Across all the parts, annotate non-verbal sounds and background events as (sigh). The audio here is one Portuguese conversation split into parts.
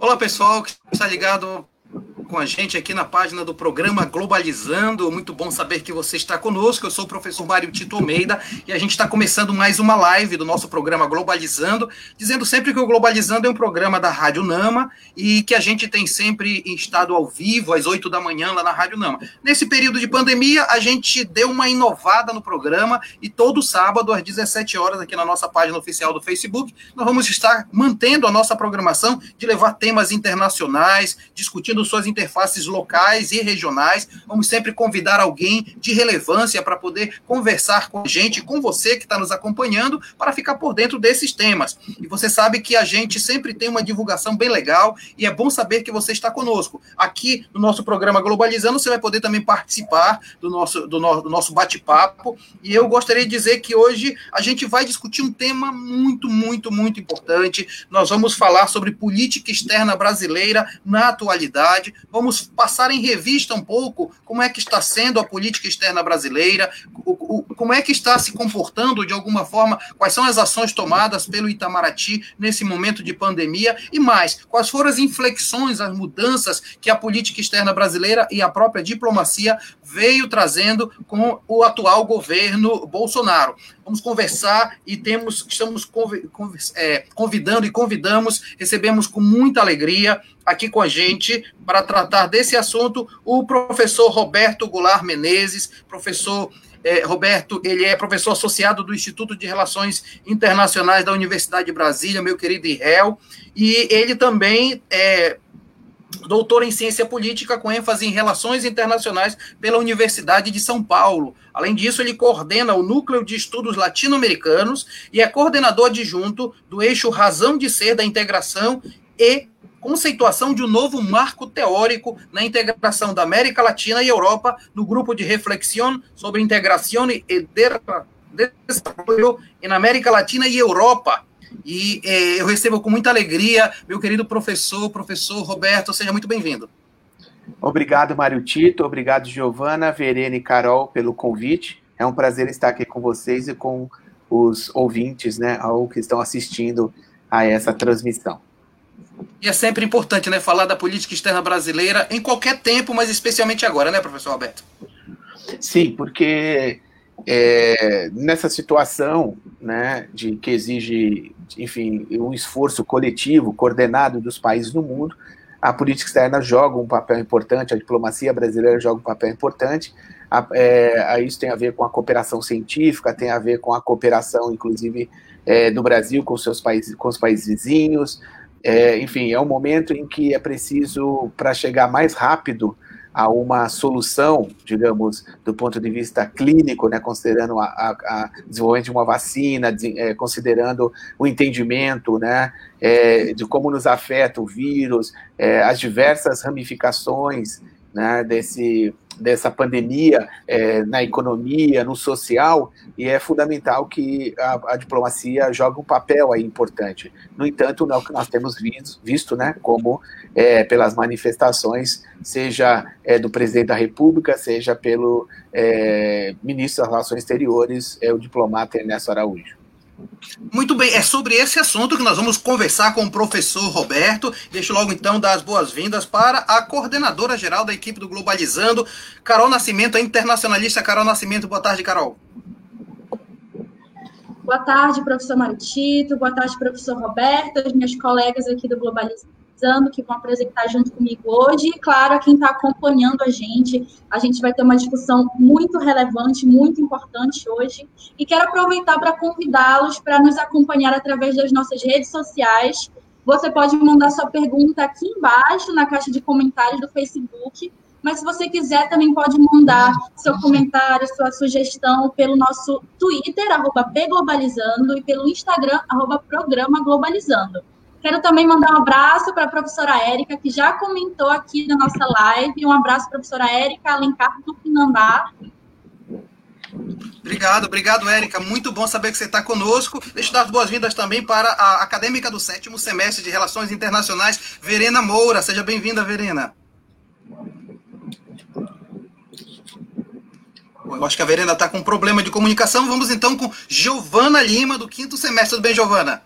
Olá, pessoal que está ligado com a gente aqui na página do programa Globalizando. Muito bom saber que você está conosco. Eu sou o professor Mário Tito Almeida e a gente está começando mais uma live do nosso programa Globalizando, dizendo sempre que o Globalizando é um programa da Rádio Nama e que a gente tem sempre estado ao vivo às 8 da manhã lá na Rádio Nama. Nesse período de pandemia, a gente deu uma inovada no programa e todo sábado às 17 horas aqui na nossa página oficial do Facebook, nós vamos estar mantendo a nossa programação de levar temas internacionais, discutindo suas interfaces locais e regionais. Vamos sempre convidar alguém de relevância para poder conversar com a gente, com você que está nos acompanhando, para ficar por dentro desses temas. E você sabe que a gente sempre tem uma divulgação bem legal e é bom saber que você está conosco. Aqui no nosso programa Globalizando, você vai poder também participar do nosso, do, no, do nosso bate-papo. E eu gostaria de dizer que hoje a gente vai discutir um tema muito, muito, muito importante. Nós vamos falar sobre política externa brasileira na atualidade. Vamos passar em revista um pouco como é que está sendo a política externa brasileira, o, o, como é que está se comportando de alguma forma, quais são as ações tomadas pelo Itamaraty nesse momento de pandemia e mais, quais foram as inflexões, as mudanças que a política externa brasileira e a própria diplomacia veio trazendo com o atual governo Bolsonaro. Vamos conversar e temos, estamos é, convidando e convidamos, recebemos com muita alegria aqui com a gente para tratar desse assunto o professor Roberto Goulart Menezes, professor é, Roberto, ele é professor associado do Instituto de Relações Internacionais da Universidade de Brasília, meu querido Irel, e ele também é doutor em ciência política com ênfase em relações internacionais pela Universidade de São Paulo. Além disso, ele coordena o Núcleo de Estudos Latino-Americanos e é coordenador adjunto do eixo Razão de Ser da Integração e conceituação de um novo marco teórico na integração da América Latina e Europa no grupo de reflexão sobre integração e desenvolvimento na América Latina e Europa, e é, eu recebo com muita alegria meu querido professor, professor Roberto, seja muito bem-vindo. Obrigado, Mário Tito, obrigado, Giovana, Verena e Carol, pelo convite. É um prazer estar aqui com vocês e com os ouvintes, né, ao que estão assistindo a essa transmissão. E é sempre importante, né, falar da política externa brasileira em qualquer tempo, mas especialmente agora, né, professor Roberto? Sim, porque é, nessa situação, né, de que exige enfim, um esforço coletivo, coordenado dos países do mundo, a política externa joga um papel importante, a diplomacia brasileira joga um papel importante. A, é, isso tem a ver com a cooperação científica, tem a ver com a cooperação, inclusive, é, do Brasil com, seus países, com os países vizinhos. É, enfim, é um momento em que é preciso, para chegar mais rápido a uma solução, digamos, do ponto de vista clínico, né, considerando a, desenvolvimento de uma vacina, de, é, considerando o entendimento né, é, de como nos afeta o vírus, é, as diversas ramificações né, desse, dessa pandemia é, na economia, no social, e é fundamental que a, a, diplomacia jogue um papel aí importante. No entanto, não é o que nós temos visto, visto né, como é, pelas manifestações, seja é, do presidente da República, seja pelo é, ministro das Relações Exteriores, é, o diplomata Ernesto Araújo. Muito bem, é sobre esse assunto que nós vamos conversar com o professor Roberto. Deixo logo então dar as boas-vindas para a coordenadora geral da equipe do Globalizando, Carol Nascimento, a internacionalista Carol Nascimento. Boa tarde, Carol. Boa tarde, professor Maritito. Boa tarde, professor Roberto, as minhas colegas aqui do Globalizando que vão apresentar junto comigo hoje. E, claro, a quem está acompanhando a gente, a gente vai ter uma discussão muito relevante, muito importante hoje. E quero aproveitar para convidá-los para nos acompanhar através das nossas redes sociais. Você pode mandar sua pergunta aqui embaixo, na caixa de comentários do Facebook. Mas se você quiser, também pode mandar seu comentário, sua sugestão pelo nosso Twitter, arroba pglobalizando, e pelo Instagram, arroba programa globalizando. Quero também mandar um abraço para a professora Érica, que já comentou aqui na nossa live. Um abraço, professora Érica Alencar do Pinambá. Obrigado, obrigado, Érica. Muito bom saber que você está conosco. Deixa eu dar as boas-vindas também para a acadêmica do sétimo semestre de Relações Internacionais, Verena Moura. Seja bem-vinda, Verena. Eu acho que a Verena está com problema de comunicação. Vamos então com Giovana Lima, do quinto semestre. Tudo bem, Giovana?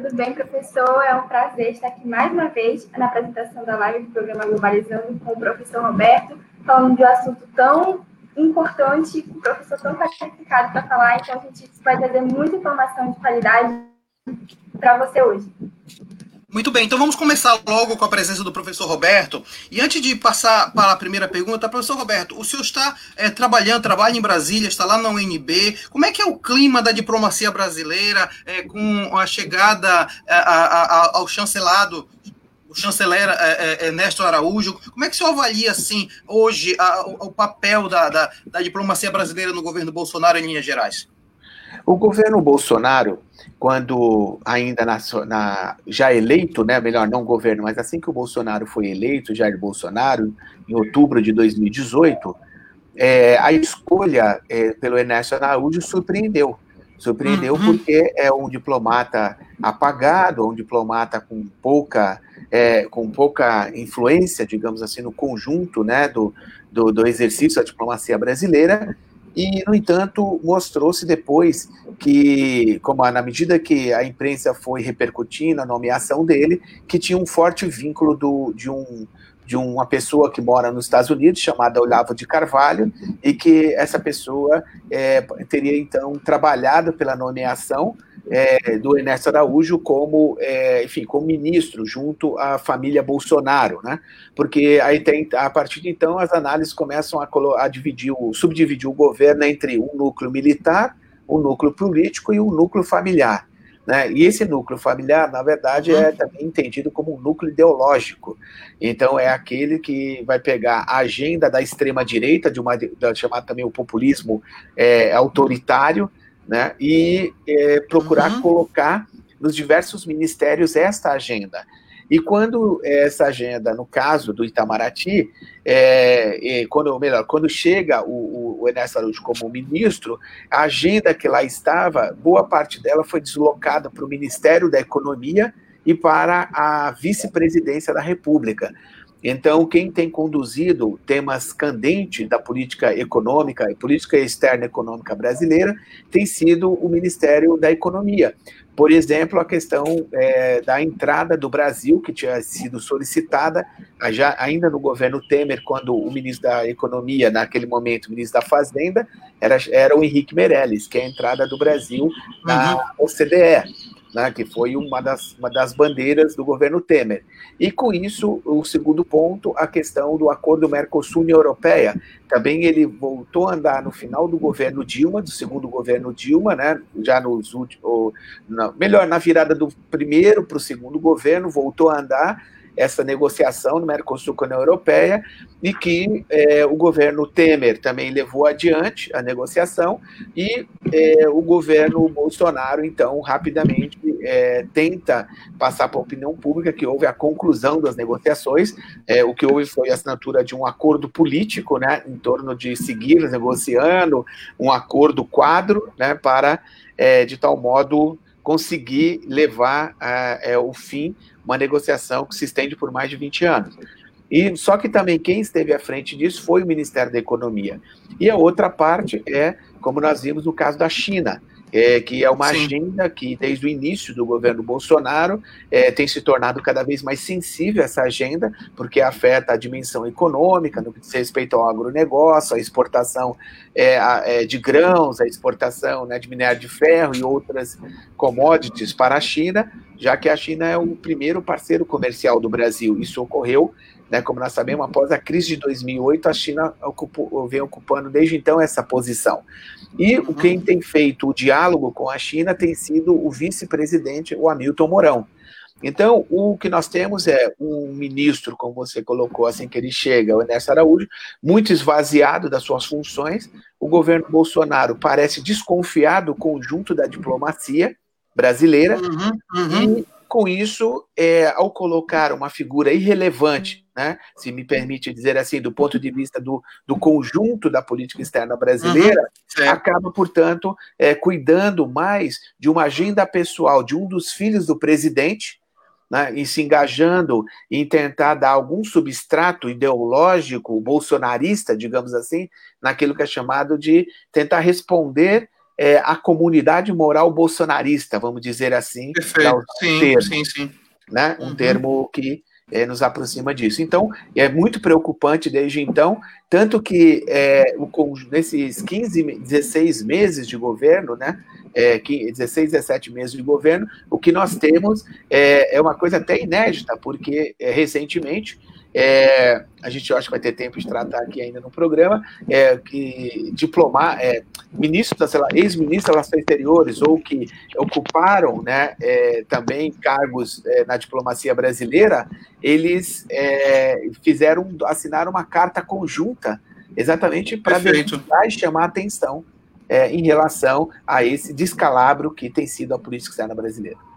Tudo bem, professor? É um prazer estar aqui mais uma vez na apresentação da live do programa Globalizando com o professor Roberto, falando de um assunto tão importante, um professor tão qualificado para falar. Então, a gente vai trazer muita informação de qualidade para você hoje. Muito bem, então vamos começar logo com a presença do professor Roberto. E antes de passar para a primeira pergunta, professor Roberto, o senhor está é, trabalhando, trabalha em Brasília, está lá na UNB. Como é que é o clima da diplomacia brasileira é, com a chegada é, a, a, a, ao chancelado, o chanceler é, é, Ernesto Araújo? Como é que o senhor avalia, assim, hoje, o, o, papel da, da, da diplomacia brasileira no governo Bolsonaro em linhas gerais? O governo Bolsonaro quando ainda na, na, já eleito, né, melhor não governo, mas assim que o Bolsonaro foi eleito, Jair Bolsonaro, em outubro de 2018, é, a escolha é, pelo Ernesto Araújo surpreendeu. Surpreendeu uhum. porque é um diplomata apagado, um diplomata com pouca, é, com pouca influência, digamos assim, no conjunto né, do, do, do exercício da diplomacia brasileira, e, no entanto, mostrou-se depois que, como na medida que a imprensa foi repercutindo a nomeação dele, que tinha um forte vínculo do, de um de uma pessoa que mora nos Estados Unidos, chamada Olavo de Carvalho, e que essa pessoa é, teria então trabalhado pela nomeação é, do Ernesto Araújo como, é, enfim, como ministro junto à família Bolsonaro, né? Porque aí tem, a partir de então as análises começam a, a dividir, o, subdividir o governo entre um núcleo militar, um núcleo político e um núcleo familiar. Né? E esse núcleo familiar, na verdade, é também entendido como um núcleo ideológico. Então, é aquele que vai pegar a agenda da extrema-direita, de uma da, chamado também o populismo é, autoritário, né? E é, procurar uhum. colocar nos diversos ministérios esta agenda. E quando essa agenda, no caso do Itamaraty, é, quando, melhor, quando chega o, o Ernesto Araújo como ministro, a agenda que lá estava, boa parte dela foi deslocada para o Ministério da Economia e para a vice-presidência da República. Então, quem tem conduzido temas candentes da política econômica e política externa econômica brasileira tem sido o Ministério da Economia. Por exemplo, a questão é, da entrada do Brasil, que tinha sido solicitada já, ainda no governo Temer, quando o ministro da Economia, naquele momento, o ministro da Fazenda, era, era o Henrique Meirelles, que é a entrada do Brasil na uhum. OCDE né, que foi uma das, uma das bandeiras do governo Temer. E com isso, o segundo ponto, a questão do acordo Mercosul-União Europeia. Também ele voltou a andar no final do governo Dilma, do segundo governo Dilma, né, já nos últimos, melhor, na virada do primeiro para o segundo governo, voltou a andar essa negociação no Mercosul com a União Europeia e que é, o governo Temer também levou adiante a negociação e é, o governo Bolsonaro, então, rapidamente é, tenta passar para a opinião pública que houve a conclusão das negociações. É, o que houve foi a assinatura de um acordo político né, em torno de seguir negociando, um acordo quadro né, para, é, de tal modo, conseguir levar a, é, o fim uma negociação que se estende por mais de 20 anos. E só que também quem esteve à frente disso foi o Ministério da Economia. E a outra parte é, como nós vimos no caso da China, é, que é uma Sim. agenda que, desde o início do governo Bolsonaro, é, tem se tornado cada vez mais sensível essa agenda, porque afeta a dimensão econômica, no que diz respeito ao agronegócio, a exportação é, a, é, de grãos, a exportação né, de minério de ferro e outras commodities para a China, já que a China é o primeiro parceiro comercial do Brasil. Isso ocorreu né, como nós sabemos, após a crise de 2008, a China ocupou, vem ocupando desde então essa posição. E o quem tem feito o diálogo com a China tem sido o vice-presidente, o Hamilton Mourão. Então, o que nós temos é um ministro, como você colocou assim que ele chega, o Ernesto Araújo, muito esvaziado das suas funções. O governo Bolsonaro parece desconfiar do conjunto da diplomacia brasileira. Uhum, uhum. E, com isso, é, ao colocar uma figura irrelevante né, se me permite dizer assim, do ponto de vista do, do conjunto da política externa brasileira, uhum, acaba, portanto, é, cuidando mais de uma agenda pessoal de um dos filhos do presidente, né, e se engajando em tentar dar algum substrato ideológico bolsonarista, digamos assim, naquilo que é chamado de tentar responder é, a comunidade moral bolsonarista, vamos dizer assim. Perfeito, sim, termo, sim, sim. Né? Um uhum. termo que é, nos aproxima disso. Então, é muito preocupante desde então, tanto que é, nesses 15, 16 meses de governo, né, é, 16, 17 meses de governo, o que nós temos é, é uma coisa até inédita, porque é, recentemente é, a gente acho que vai ter tempo de tratar aqui ainda no programa, é, que diplomar, é, ministros, ex-ministros das relações exteriores ou que ocuparam né, é, também cargos é, na diplomacia brasileira, eles é, fizeram, assinaram uma carta conjunta exatamente para chamar a atenção é, em relação a esse descalabro que tem sido a política externa brasileira.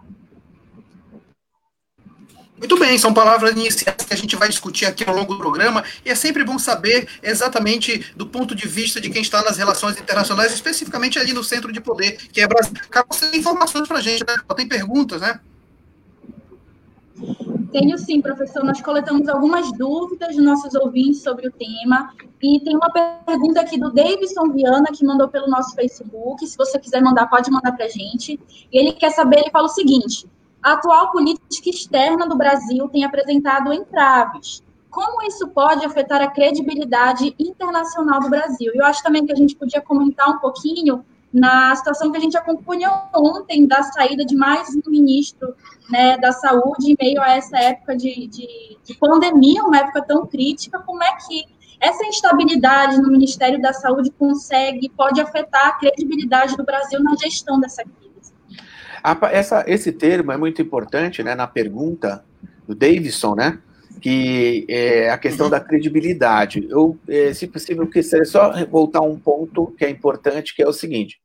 Muito bem, são palavras iniciais que a gente vai discutir aqui ao longo do programa, e é sempre bom saber exatamente do ponto de vista de quem está nas relações internacionais, especificamente ali no centro de poder, que é Brasil. Carlos, tem informações para a gente, né? Tem perguntas, né? Tenho sim, professor. Nós coletamos algumas dúvidas dos nossos ouvintes sobre o tema. E tem uma pergunta aqui do Davidson Viana, que mandou pelo nosso Facebook. Se você quiser mandar, pode mandar para a gente. E ele quer saber, ele fala o seguinte: a atual política externa do Brasil tem apresentado entraves. Como isso pode afetar a credibilidade internacional do Brasil? Eu acho também que a gente podia comentar um pouquinho na situação que a gente acompanhou ontem da saída de mais um ministro né, da saúde em meio a essa época de, de, de pandemia, uma época tão crítica. Como é que essa instabilidade no Ministério da Saúde consegue, pode afetar a credibilidade do Brasil na gestão dessa crise? Essa, esse termo é muito importante né, na pergunta do Davidson, né? Que é a questão da credibilidade. Eu, é, se possível, queria só voltar a um ponto que é importante, que é o seguinte.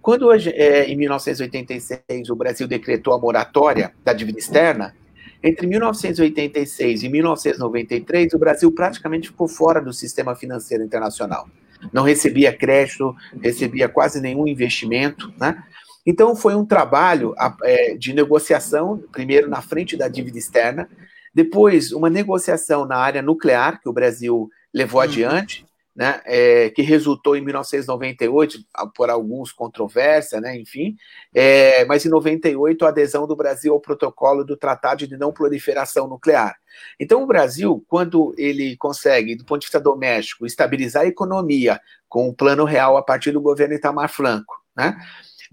Quando, é, em 1986, o Brasil decretou a moratória da dívida externa, entre 1986 e 1993, o Brasil praticamente ficou fora do sistema financeiro internacional. Não recebia crédito, recebia quase nenhum investimento, né? Então, foi um trabalho é, de negociação, primeiro na frente da dívida externa, depois uma negociação na área nuclear, que o Brasil levou uhum. adiante, né, é, que resultou em 1998, por alguns controvérsia, né, enfim, é, mas em 98 a adesão do Brasil ao protocolo do Tratado de Não Proliferação Nuclear. Então, o Brasil, quando ele consegue, do ponto de vista doméstico, estabilizar a economia com o um plano real a partir do governo Itamar Franco, né,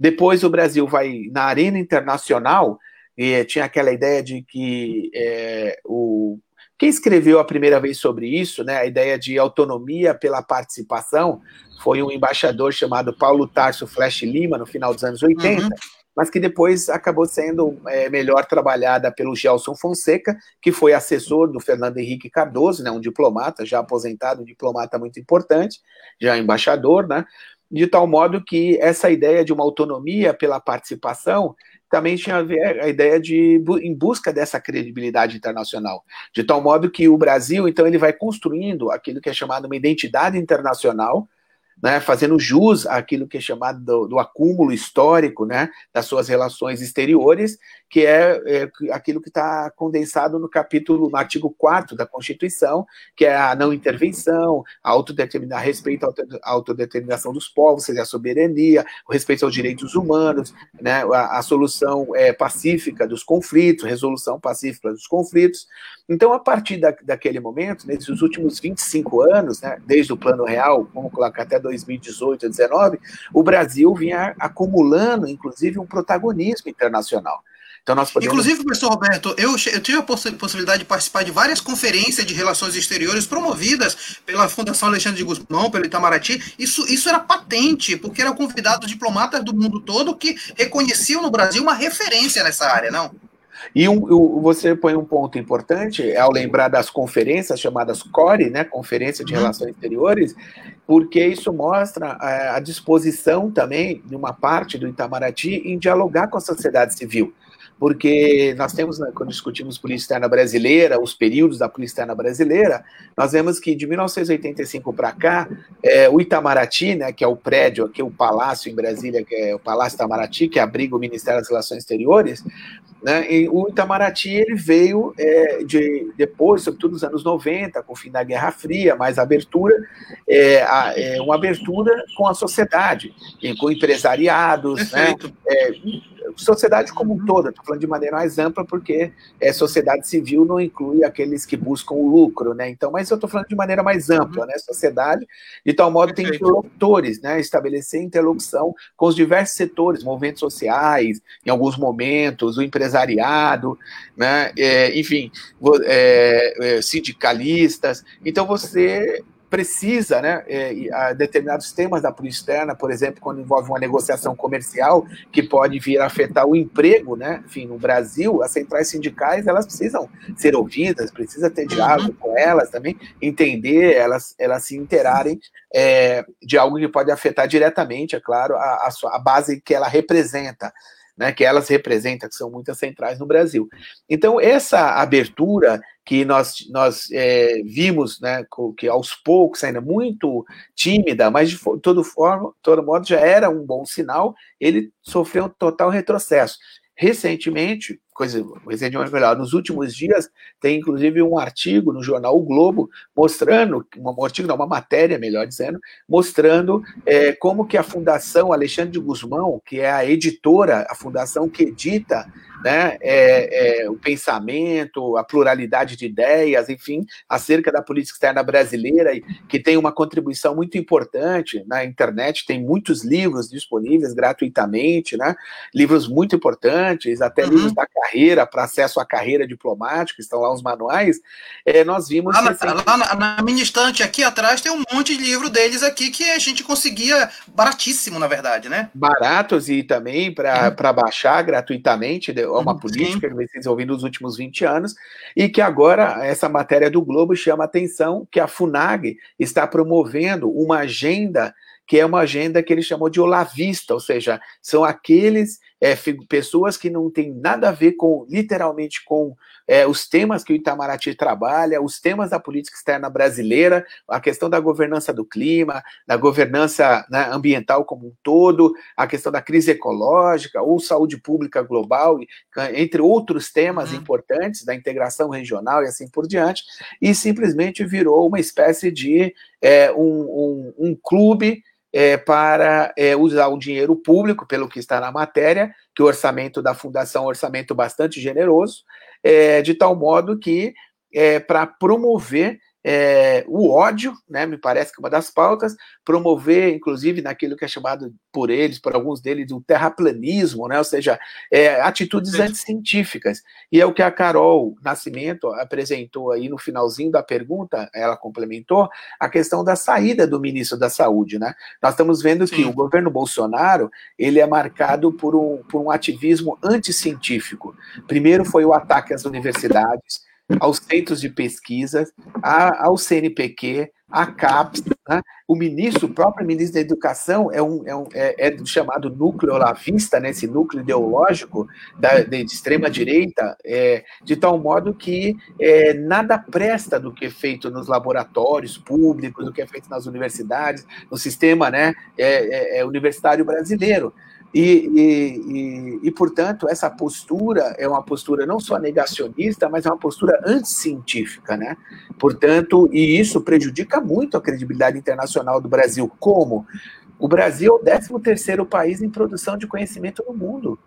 depois o Brasil vai na arena internacional, e tinha aquela ideia de que é, o quem escreveu a primeira vez sobre isso, né, a ideia de autonomia pela participação, foi um embaixador chamado Paulo Tarso Flash Lima, no final dos anos 80, uhum. mas que depois acabou sendo é, melhor trabalhada pelo Gelson Fonseca, que foi assessor do Fernando Henrique Cardoso, né, um diplomata, já aposentado, um diplomata muito importante, já embaixador, né, de tal modo que essa ideia de uma autonomia pela participação também tinha a ver a ideia de em busca dessa credibilidade internacional, de tal modo que o Brasil então ele vai construindo aquilo que é chamado uma identidade internacional né, fazendo jus àquilo que é chamado do, do, acúmulo histórico né, das suas relações exteriores, que é, é aquilo que está condensado no capítulo, no artigo 4 da Constituição, que é a não intervenção, a autodeterminar, respeito à autodeterminação dos povos, seja, a soberania, o respeito aos direitos humanos, né, a, a solução é, pacífica dos conflitos, resolução pacífica dos conflitos. Então, a partir da, daquele momento, nesses últimos 25 anos, né, desde o Plano Real, vamos colocar até 2018, 2019, o Brasil vinha acumulando, inclusive, um protagonismo internacional. Então nós podemos... Inclusive, professor Roberto, eu, eu tive a possibilidade de participar de várias conferências de relações exteriores promovidas pela Fundação Alexandre de Guzmão, pelo Itamaraty. Isso, isso era patente, porque eram convidados diplomatas do mundo todo que reconheciam no Brasil uma referência nessa área, não? E um, você põe um ponto importante ao lembrar das conferências chamadas CORE, né, Conferência de uhum. Relações Exteriores, porque isso mostra a, é, a disposição também de uma parte do Itamaraty em dialogar com a sociedade civil porque nós temos, né, quando discutimos política externa brasileira, os períodos da política externa brasileira, nós vemos que de 1985 para cá, é, o Itamaraty, né, que é o prédio aqui, o palácio em Brasília, que é o Palácio Itamaraty, que abriga o Ministério das Relações Exteriores, Né? E o Itamaraty ele veio é, de, depois, sobretudo nos anos 90, com o fim da Guerra Fria, mais abertura, é, a, é uma abertura com a sociedade, com empresariados, né? Sociedade como um uhum. todo, estou falando de maneira mais ampla, porque é, sociedade civil não inclui aqueles que buscam o lucro, né? Então, mas eu estou falando de maneira mais ampla, uhum. né? Sociedade, de tal modo tem interlocutores, né? Estabelecer interlocução com os diversos setores, movimentos sociais, em alguns momentos, o empresariado, né? É, enfim, é, é, sindicalistas. Então você precisa, né, é, determinados temas da política externa, por exemplo, quando envolve uma negociação comercial que pode vir a afetar o emprego, né, enfim, no Brasil, as centrais sindicais, elas precisam ser ouvidas, precisa ter diálogo uhum. com elas também, entender, elas, elas se interarem é, de algo que pode afetar diretamente, é claro, a, a, sua, a base que ela representa né, que elas representam, que são muitas centrais no Brasil. Então, essa abertura que nós, nós é, vimos, né, que aos poucos, ainda muito tímida, mas de todo forma, todo modo já era um bom sinal, ele sofreu um total retrocesso. Recentemente, coisa recentemente melhor, nos últimos dias, tem inclusive um artigo no jornal O Globo mostrando, um artigo, não, uma matéria, melhor dizendo, mostrando é, como que a Fundação Alexandre de Guzmão, que é a editora, a fundação que edita né, é, é, o pensamento, a pluralidade de ideias, enfim, acerca da política externa brasileira, que tem uma contribuição muito importante na internet, tem muitos livros disponíveis gratuitamente, né, livros muito importantes, até uhum. livros da carreira, para acesso à carreira diplomática, estão lá os manuais, é, nós vimos... Lá, na, lá na, na, minha estante aqui atrás tem um monte de livro deles aqui que a gente conseguia baratíssimo, na verdade, né? Baratos e também para uhum. baixar gratuitamente, é uma política que vem se desenvolvendo nos últimos 20 anos, e que agora essa matéria do Globo chama a atenção que a FUNAG está promovendo uma agenda que é uma agenda que ele chamou de olavista, ou seja, são aqueles é, pessoas que não têm nada a ver com, literalmente, com é, os temas que o Itamaraty trabalha, os temas da política externa brasileira, a questão da governança do clima, da governança né, ambiental como um todo, a questão da crise ecológica ou saúde pública global, entre outros temas uhum. importantes da integração regional e assim por diante, e simplesmente virou uma espécie de é, um, um, um clube é, para é, usar o dinheiro público, pelo que está na matéria, que o orçamento da fundação é um orçamento bastante generoso, é, de tal modo que é, para promover é, o ódio, né, me parece que é uma das pautas, promover, inclusive, naquilo que é chamado por eles, por alguns deles, o terraplanismo, né, ou seja, é, atitudes Sim. anticientíficas. E é o que a Carol Nascimento apresentou aí no finalzinho da pergunta, ela complementou, a questão da saída do ministro da Saúde. Né? Nós estamos vendo Sim. que o governo Bolsonaro ele é marcado por um, por um ativismo anticientífico. Primeiro foi o ataque às universidades, aos centros de pesquisa, ao CNPq, à CAPES, né? o ministro, o próprio ministro da Educação é, um, é, um, é, é chamado núcleo lavista, né, esse núcleo ideológico da, de extrema-direita, é, de tal modo que é, nada presta do que é feito nos laboratórios públicos, do que é feito nas universidades, no sistema né, é, é universitário brasileiro. E, e, e, e, portanto, essa postura é uma postura não só negacionista, mas é uma postura anticientífica, né? Portanto, e isso prejudica muito a credibilidade internacional do Brasil. Como? O Brasil é o 13º país em produção de conhecimento no mundo.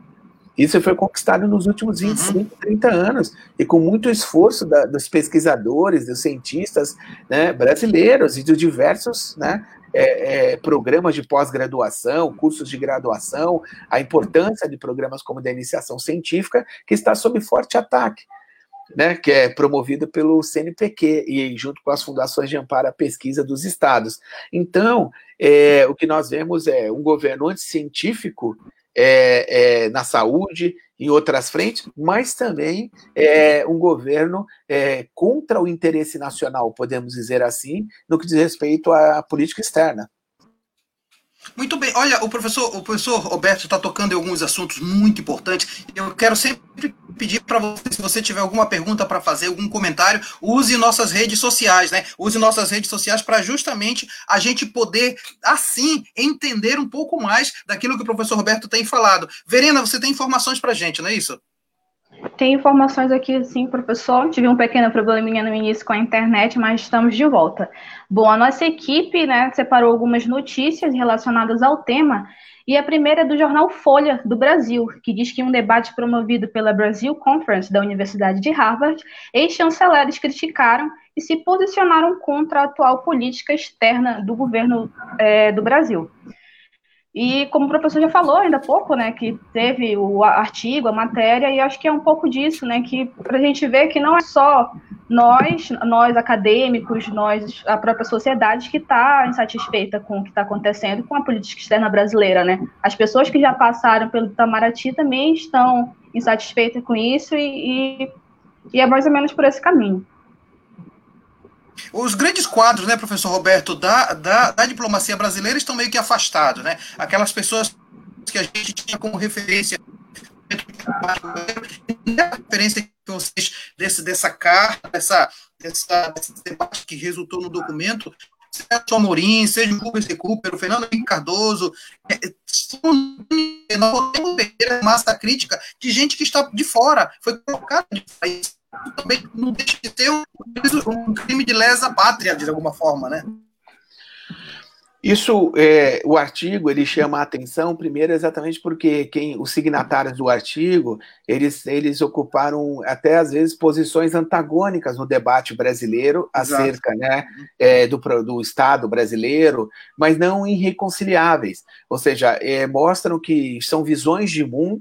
Isso foi conquistado nos últimos 25, uhum. 30 anos, e com muito esforço da, dos pesquisadores, dos cientistas né, brasileiros e de diversos né, é, é, programas de pós-graduação, cursos de graduação, a importância de programas como da iniciação científica, que está sob forte ataque. Né, que é promovido pelo CNPq e junto com as fundações de amparo à pesquisa dos estados. Então, é, o que nós vemos é um governo anticientífico é, é, na saúde, em outras frentes, mas também é, um governo é, contra o interesse nacional, podemos dizer assim, no que diz respeito à política externa. Muito bem. Olha, o professor, o professor Roberto está tocando em alguns assuntos muito importantes. Eu quero sempre pedir para você, se você tiver alguma pergunta para fazer, algum comentário, use nossas redes sociais, né? Use nossas redes sociais para justamente a gente poder, assim, entender um pouco mais daquilo que o professor Roberto tem falado. Verena, você tem informações para a gente, não é isso? Tem informações aqui, sim, professor. Tive um pequeno probleminha no início com a internet, mas estamos de volta. Bom, a nossa equipe né, separou algumas notícias relacionadas ao tema, e a primeira é do jornal Folha do Brasil, que diz que um debate promovido pela Brasil Conference da Universidade de Harvard, ex-chanceleres criticaram e se posicionaram contra a atual política externa do governo é, do Brasil. E como o professor já falou ainda há pouco, né, que teve o artigo, a matéria, e acho que é um pouco disso, né, que para a gente ver que não é só nós, nós acadêmicos, nós, a própria sociedade que está insatisfeita com o que está acontecendo com a política externa brasileira, né. As pessoas que já passaram pelo Itamaraty também estão insatisfeitas com isso e, e, e é mais ou menos por esse caminho. Os grandes quadros, né, professor Roberto, da, da, da diplomacia brasileira estão meio que afastados, né? Aquelas pessoas que a gente tinha como referência a referência que vocês desse, dessa carta, dessa, dessa, desse debate que resultou no documento, seja o Amorim, seja o Rubens Recupero, Fernando Henrique Cardoso, é, nós temos massa crítica de gente que está de fora, foi colocada de país também não deixa de ser um, crime de lesa pátria, de alguma forma, né? Isso, é, o artigo, ele chama a atenção, primeiro, exatamente porque quem, os signatários do artigo, eles, eles ocuparam até, às vezes, posições antagônicas no debate brasileiro acerca né, é, do, do Estado brasileiro, mas não irreconciliáveis. Ou seja, é, mostram que são visões de mundo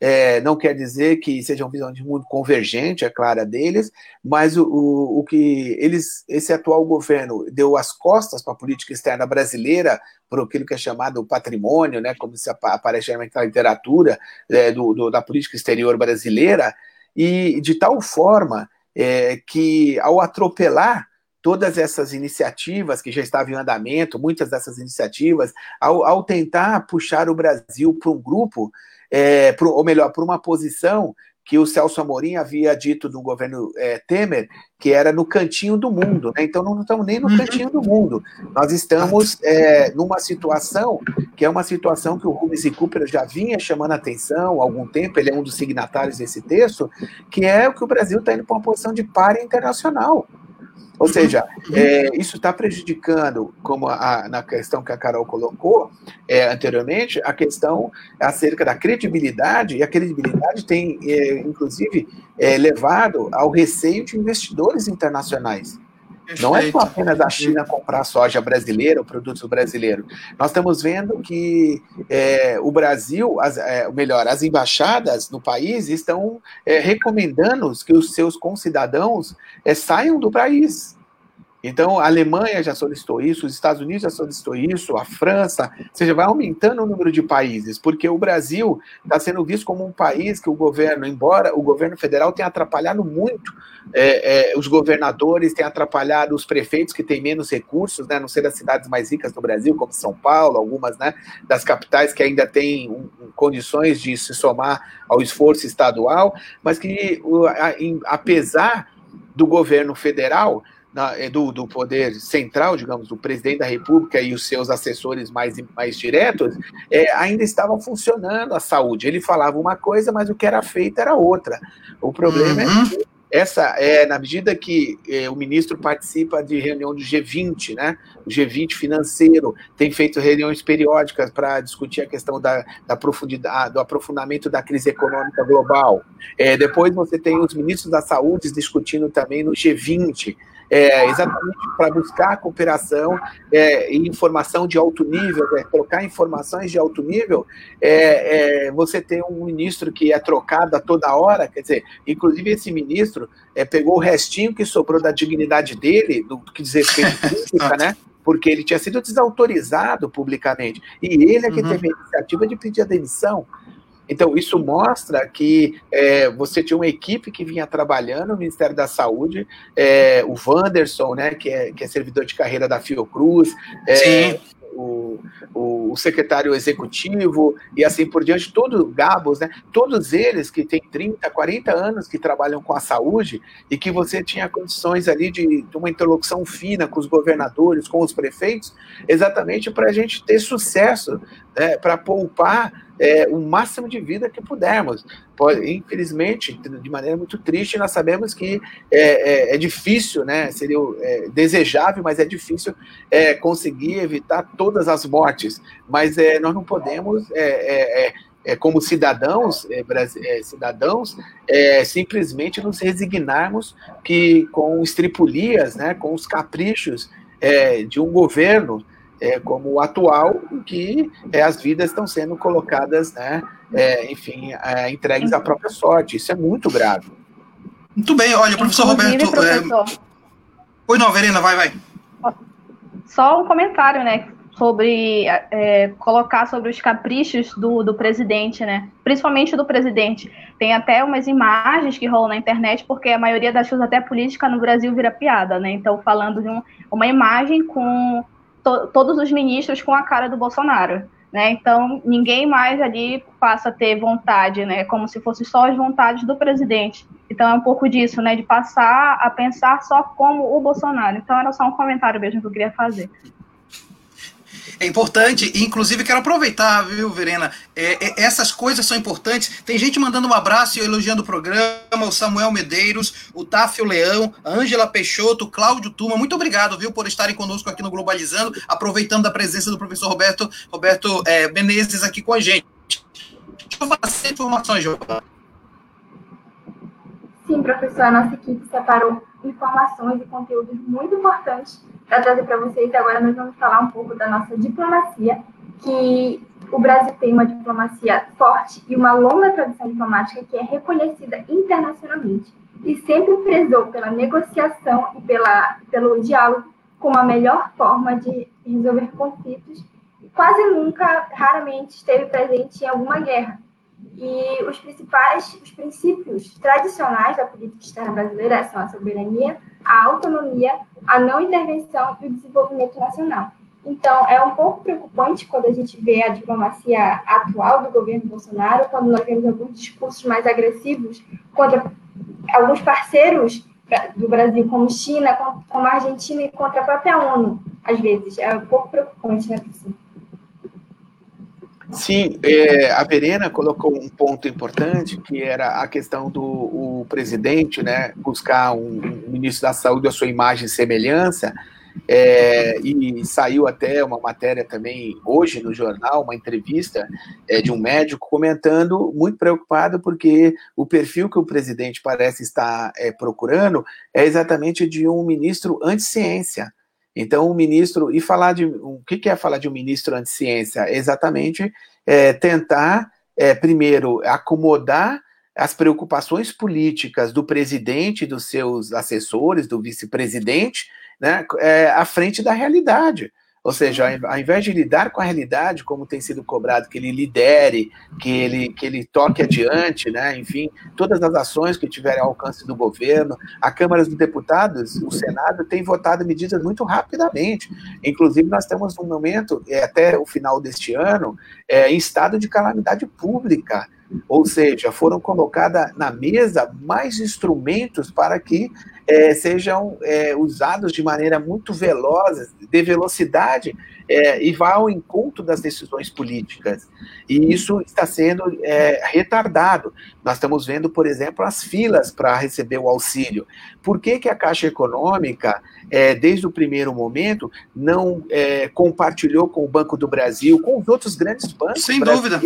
é, não quer dizer que seja uma visão de mundo convergente, é clara deles, mas o, o, o, que eles, esse atual governo deu as costas para a política externa brasileira, por aquilo que é chamado patrimônio, né, como se aparece na literatura é, do, do, da política exterior brasileira, e de tal forma é, que ao atropelar todas essas iniciativas que já estavam em andamento, muitas dessas iniciativas, ao, ao tentar puxar o Brasil para um grupo é, pro, ou melhor, por uma posição que o Celso Amorim havia dito do governo é, Temer, que era no cantinho do mundo, né? Então não estamos nem no uhum. cantinho do mundo. Nós estamos é, numa situação que é uma situação que o Rubens e Cooper já vinha chamando a atenção há algum tempo, ele é um dos signatários desse texto, que é o que o Brasil está indo para uma posição de pare internacional. Ou seja, é, isso está prejudicando, como a, na questão que a Carol colocou é, anteriormente, a questão acerca da credibilidade, e a credibilidade tem, é, inclusive, é, levado ao receio de investidores internacionais. Não é só apenas a China comprar soja brasileira ou produtos brasileiros. Nós estamos vendo que é, o Brasil, as, é, melhor, as embaixadas no país estão é, recomendando que os seus concidadãos é, saiam do país. Então, a Alemanha já solicitou isso, os Estados Unidos já solicitou isso, a França, ou seja, vai aumentando o número de países, porque o Brasil está sendo visto como um país que o governo, embora o governo federal tenha atrapalhado muito é, é, os governadores, tenha atrapalhado os prefeitos que têm menos recursos, né, não ser das cidades mais ricas do Brasil, como São Paulo, algumas né, das capitais que ainda têm um, condições de se somar ao esforço estadual, mas que, apesar do governo federal, na, é, do, do poder central, digamos, do presidente da República e os seus assessores mais, mais diretos, é, ainda estava funcionando a saúde. Ele falava uma coisa, mas o que era feito era outra. O problema é uhum. é que essa é na medida que é, o ministro participa de reunião do G20, né? O G20 financeiro tem feito reuniões periódicas para discutir a questão da, da, profundidade, do aprofundamento da crise econômica global. É, depois você tem os ministros da saúde discutindo também no G20 é, exatamente para buscar cooperação é, e informação de alto nível, é, trocar informações de alto nível, é, é, você tem um ministro que é trocado a toda hora, quer dizer, inclusive esse ministro é, pegou o restinho que sobrou da dignidade dele, do que diz respeito (laughs) pública, né? Porque ele tinha sido desautorizado publicamente. E ele é que uhum. teve a iniciativa de pedir a demissão. Então, isso mostra que é, você tinha uma equipe que vinha trabalhando no Ministério da Saúde, é, o Wanderson, né, que é, que é servidor de carreira da Fiocruz, é, o, o, secretário executivo e assim por diante, todos Gabos, né, todos eles que têm 30, 40 anos que trabalham com a saúde e que você tinha condições ali de, de uma interlocução fina com os governadores, com os prefeitos, exatamente para a gente ter sucesso, né, para poupar é, o máximo de vida que pudermos. Infelizmente, de maneira muito triste, nós sabemos que é, é, é difícil, né? Seria é, desejável, mas é difícil é, conseguir evitar todas as mortes. Mas é, nós não podemos é, como cidadãos, é, cidadãos é, simplesmente nos resignarmos que com estripulias, né, com os caprichos é, de um governo é, como o atual, em que as vidas estão sendo colocadas, né, enfim, entregues à própria sorte. Isso é muito grave. Muito bem, olha, professor Roberto. Professor. Oi, não, Verena, vai, vai. Só um comentário, né? sobre é, colocar sobre os caprichos do, do presidente, né? Principalmente do presidente. Tem até umas imagens que rolam na internet, porque a maioria das coisas, até política no Brasil, vira piada, né? Então, falando de um, uma imagem com to, todos os ministros com a cara do Bolsonaro. Né? Então, ninguém mais ali passa a ter vontade, né? Como se fosse só as vontades do presidente. Então, é um pouco disso, né? De passar a pensar só como o Bolsonaro. Então, era só um comentário mesmo que eu queria fazer é importante, inclusive quero aproveitar, viu, Verena? É, é, essas coisas são importantes. Tem gente mandando um abraço e elogiando o programa, o Samuel Medeiros, o Táfio Leão, a Ângela Peixoto, Cláudio Tuma. Muito obrigado, viu, por estarem conosco aqui no Globalizando, aproveitando a presença do professor Roberto, Roberto é, Menezes aqui com a gente. Deixa eu informações, Giovana. Sim, professor, a nossa equipe separou informações e conteúdos muito importantes para trazer para vocês. Agora nós vamos falar um pouco da nossa diplomacia, que o Brasil tem uma diplomacia forte e uma longa tradição diplomática que é reconhecida internacionalmente e sempre prezou pela negociação e pela, pelo diálogo como a melhor forma de resolver conflitos. Quase nunca, raramente, esteve presente em alguma guerra. E os principais, os princípios tradicionais da política externa brasileira são a soberania, a autonomia, a não intervenção e o desenvolvimento nacional. Então, é um pouco preocupante quando a gente vê a diplomacia atual do governo Bolsonaro, quando nós vemos alguns discursos mais agressivos contra alguns parceiros do Brasil, como China, como Argentina e contra a própria ONU, às vezes. É um pouco preocupante, né, professor? Sim, é, a Verena colocou um ponto importante, que era a questão do o presidente né, buscar um, um ministro da saúde a sua imagem e semelhança, é, e saiu até uma matéria também hoje no jornal, uma entrevista é, de um médico comentando, muito preocupado, porque o perfil que o presidente parece estar é, procurando é exatamente de um ministro anti-ciência. Então, o ministro, e falar de, o que é falar de um ministro anti-ciência? Exatamente é, tentar, é, primeiro, acomodar as preocupações políticas do presidente, dos seus assessores, do vice-presidente, né, é, à frente da realidade. Ou seja, ao invés de lidar com a realidade, como tem sido cobrado, que ele lidere, que ele, que ele toque adiante, né? enfim, todas as ações que tiverem ao alcance do governo, a Câmara dos Deputados, o Senado, tem votado medidas muito rapidamente. Inclusive, nós temos um momento, é, até o final deste ano, é, em estado de calamidade pública. Ou seja, foram colocados na mesa mais instrumentos para que é, sejam é, usados de maneira muito veloz, de velocidade, é, e vá ao encontro das decisões políticas. E isso está sendo é, retardado. Nós estamos vendo, por exemplo, as filas para receber o auxílio. Por que, que a Caixa Econômica, é, desde o primeiro momento, não é, compartilhou com o Banco do Brasil, com os outros grandes bancos Sem dúvida.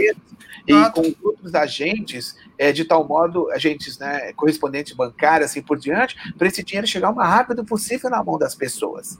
e ah. com outros agentes, é, de tal modo, agentes né, correspondentes bancários, assim por diante, para esse dinheiro chegar o mais rápido possível na mão das pessoas.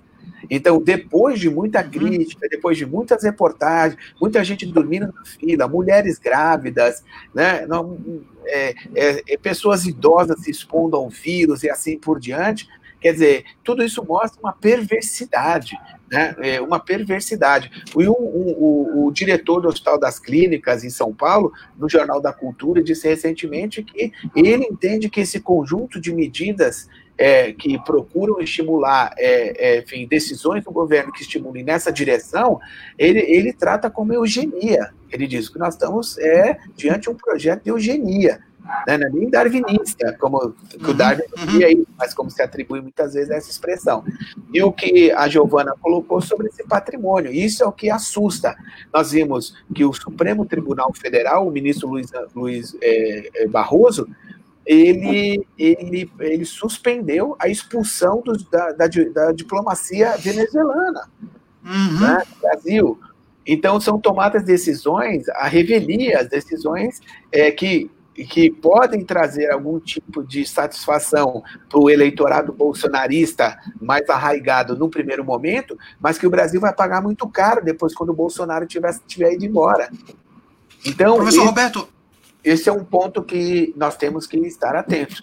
Então, depois de muita uhum. crítica, depois de muitas reportagens, muita gente dormindo na fila, mulheres grávidas, né, não, é, é, é, pessoas idosas se expondo ao vírus e assim por diante, quer dizer, tudo isso mostra uma perversidade, né, é uma perversidade. Um, o, o, diretor do Hospital das Clínicas em São Paulo, no Jornal da Cultura, disse recentemente que ele entende que esse conjunto de medidas é, que procuram estimular é, é, enfim, decisões do governo que estimulem nessa direção, ele, ele trata como eugenia. Ele diz que nós estamos é, diante de um projeto de eugenia. né? não é nem darwinista, como o uhum, Darwin uhum. dizia isso, mas como se atribui muitas vezes essa expressão. E o que a Giovana colocou sobre esse patrimônio, isso é o que assusta. Nós vimos que o Supremo Tribunal Federal, o ministro Luiz, Luiz é, é Barroso, ele, ele, ele suspendeu a expulsão do, da, da, da, diplomacia venezuelana uhum. né, Brasil. Então, são tomadas decisões, a revelia, as decisões é, que, que podem trazer algum tipo de satisfação para o eleitorado bolsonarista mais arraigado no primeiro momento, mas que o Brasil vai pagar muito caro depois, quando o Bolsonaro tiver, tiver ido embora. Então, Professor esse, Roberto. Esse é um ponto que nós temos que estar atentos.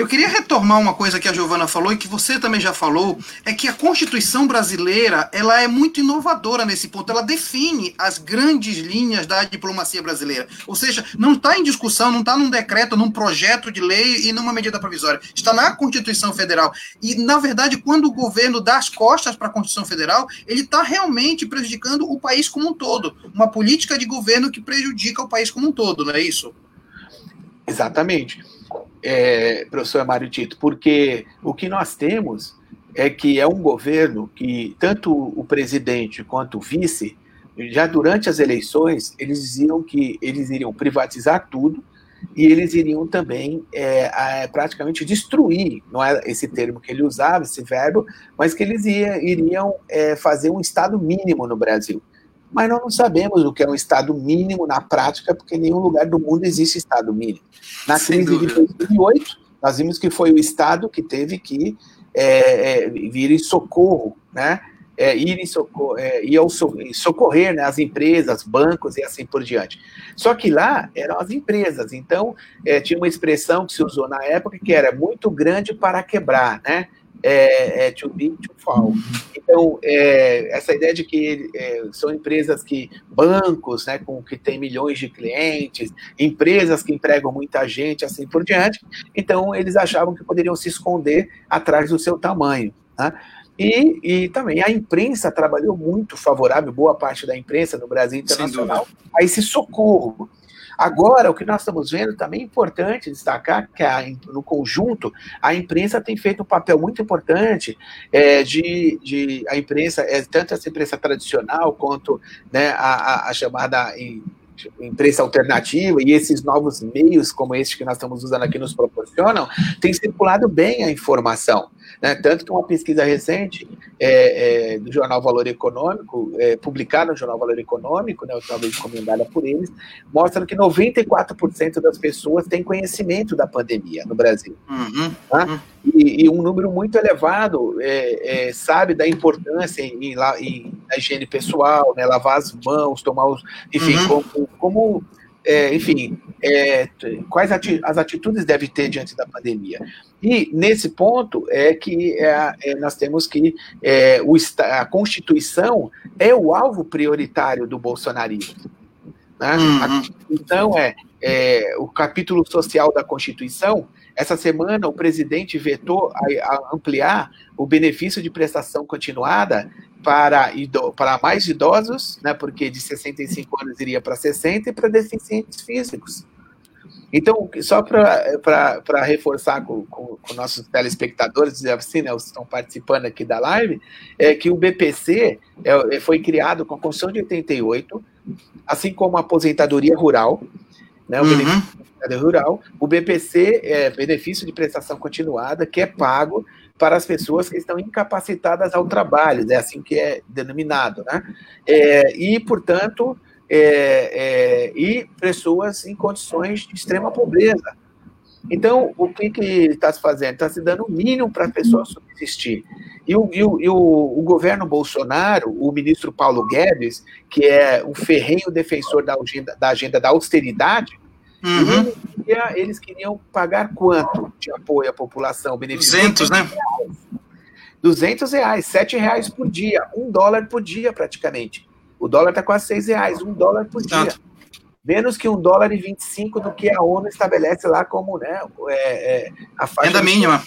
Eu queria retomar uma coisa que a Giovana falou e que você também já falou, é que a Constituição brasileira, ela é muito inovadora nesse ponto, ela define as grandes linhas da diplomacia brasileira. Ou seja, não está em discussão, não está num decreto, num projeto de lei e numa medida provisória, está na Constituição Federal. E, na verdade, quando o governo dá as costas para a Constituição Federal, ele está realmente prejudicando o país como um todo. Uma política de governo que prejudica o país como um todo, não é isso? Exatamente é, professor Mário Tito, porque o que nós temos é que é um governo que tanto o presidente quanto o vice, já durante as eleições, eles diziam que eles iriam privatizar tudo e eles iriam também é, praticamente destruir, não é esse termo que ele usava, esse verbo, mas que eles ia, iriam é, fazer um Estado mínimo no Brasil mas nós não sabemos o que é um Estado mínimo na prática, porque em nenhum lugar do mundo existe Estado mínimo. Na Sem crise dúvida. de 2008, nós vimos que foi o Estado que teve que é, é, vir em socorro, né? É, ir em socorro, é, ir ao socorrer né, as empresas, bancos e assim por diante. Só que lá eram as empresas, então é, tinha uma expressão que se usou na época que era muito grande para quebrar, né? É, é, to be to fall. Então, é, essa ideia de que é, são empresas que, bancos, né, com que tem milhões de clientes, empresas que empregam muita gente, assim por diante, então eles achavam que poderiam se esconder atrás do seu tamanho. Né? E, e, também a imprensa trabalhou muito favorável, boa parte da imprensa no Brasil internacional, a esse socorro. Agora, o que nós estamos vendo também é importante destacar que a, no conjunto a imprensa tem feito um papel muito importante é, de, de a imprensa, é, tanto essa imprensa tradicional quanto né, a, a chamada imprensa alternativa e esses novos meios como este que nós estamos usando aqui nos proporcionam, tem circulado bem a informação. Né? Tanto que uma pesquisa recente é, é, do jornal Valor Econômico, é, publicada no jornal Valor Econômico, né, talvez encomendada por eles, mostra que 94% das pessoas têm conhecimento da pandemia no Brasil. Uhum, tá? uhum. E, e, um número muito elevado é, é, sabe da importância em, em, em, na higiene pessoal, né, lavar as mãos, tomar os. Enfim, uhum. como, como é, enfim, é, quais ati as atitudes deve ter diante da pandemia. E nesse ponto é que é, é nós temos que é, o, a Constituição é o alvo prioritário do bolsonarismo. Né? Uhum. A Constituição é, é, o capítulo social da Constituição. Essa semana o presidente vetou a, a ampliar o benefício de prestação continuada para, para mais idosos, né, porque de 65 anos iria para 60, e para deficientes físicos. Então, só para reforçar com, com, com, nossos telespectadores, assim, né, os que estão participando aqui da live, é que o BPC é, é, foi criado com a Constituição de 88, assim como a aposentadoria rural, né, o uhum. benefício rural, o BPC é benefício de prestação continuada, que é pago para as pessoas que estão incapacitadas ao trabalho, é assim que é denominado, né? É, e, portanto, é, é, e pessoas em condições de extrema pobreza. Então, o que está se fazendo? Está se dando o mínimo para a pessoa subsistir. E, o, e, o, e o, o, governo Bolsonaro, o ministro Paulo Guedes, que é um ferrenho defensor da agenda da, agenda da austeridade, Uhum. Eles, queriam, eles, queriam pagar quanto de apoio à população? Benefício 200, né? Reais. 200 reais, 7 reais por dia, um dólar por dia praticamente. O dólar está quase 6 reais, um dólar por dia. Menos que um dólar e 25 do que a ONU estabelece lá como né, é, é, a faixa. Renda mínima.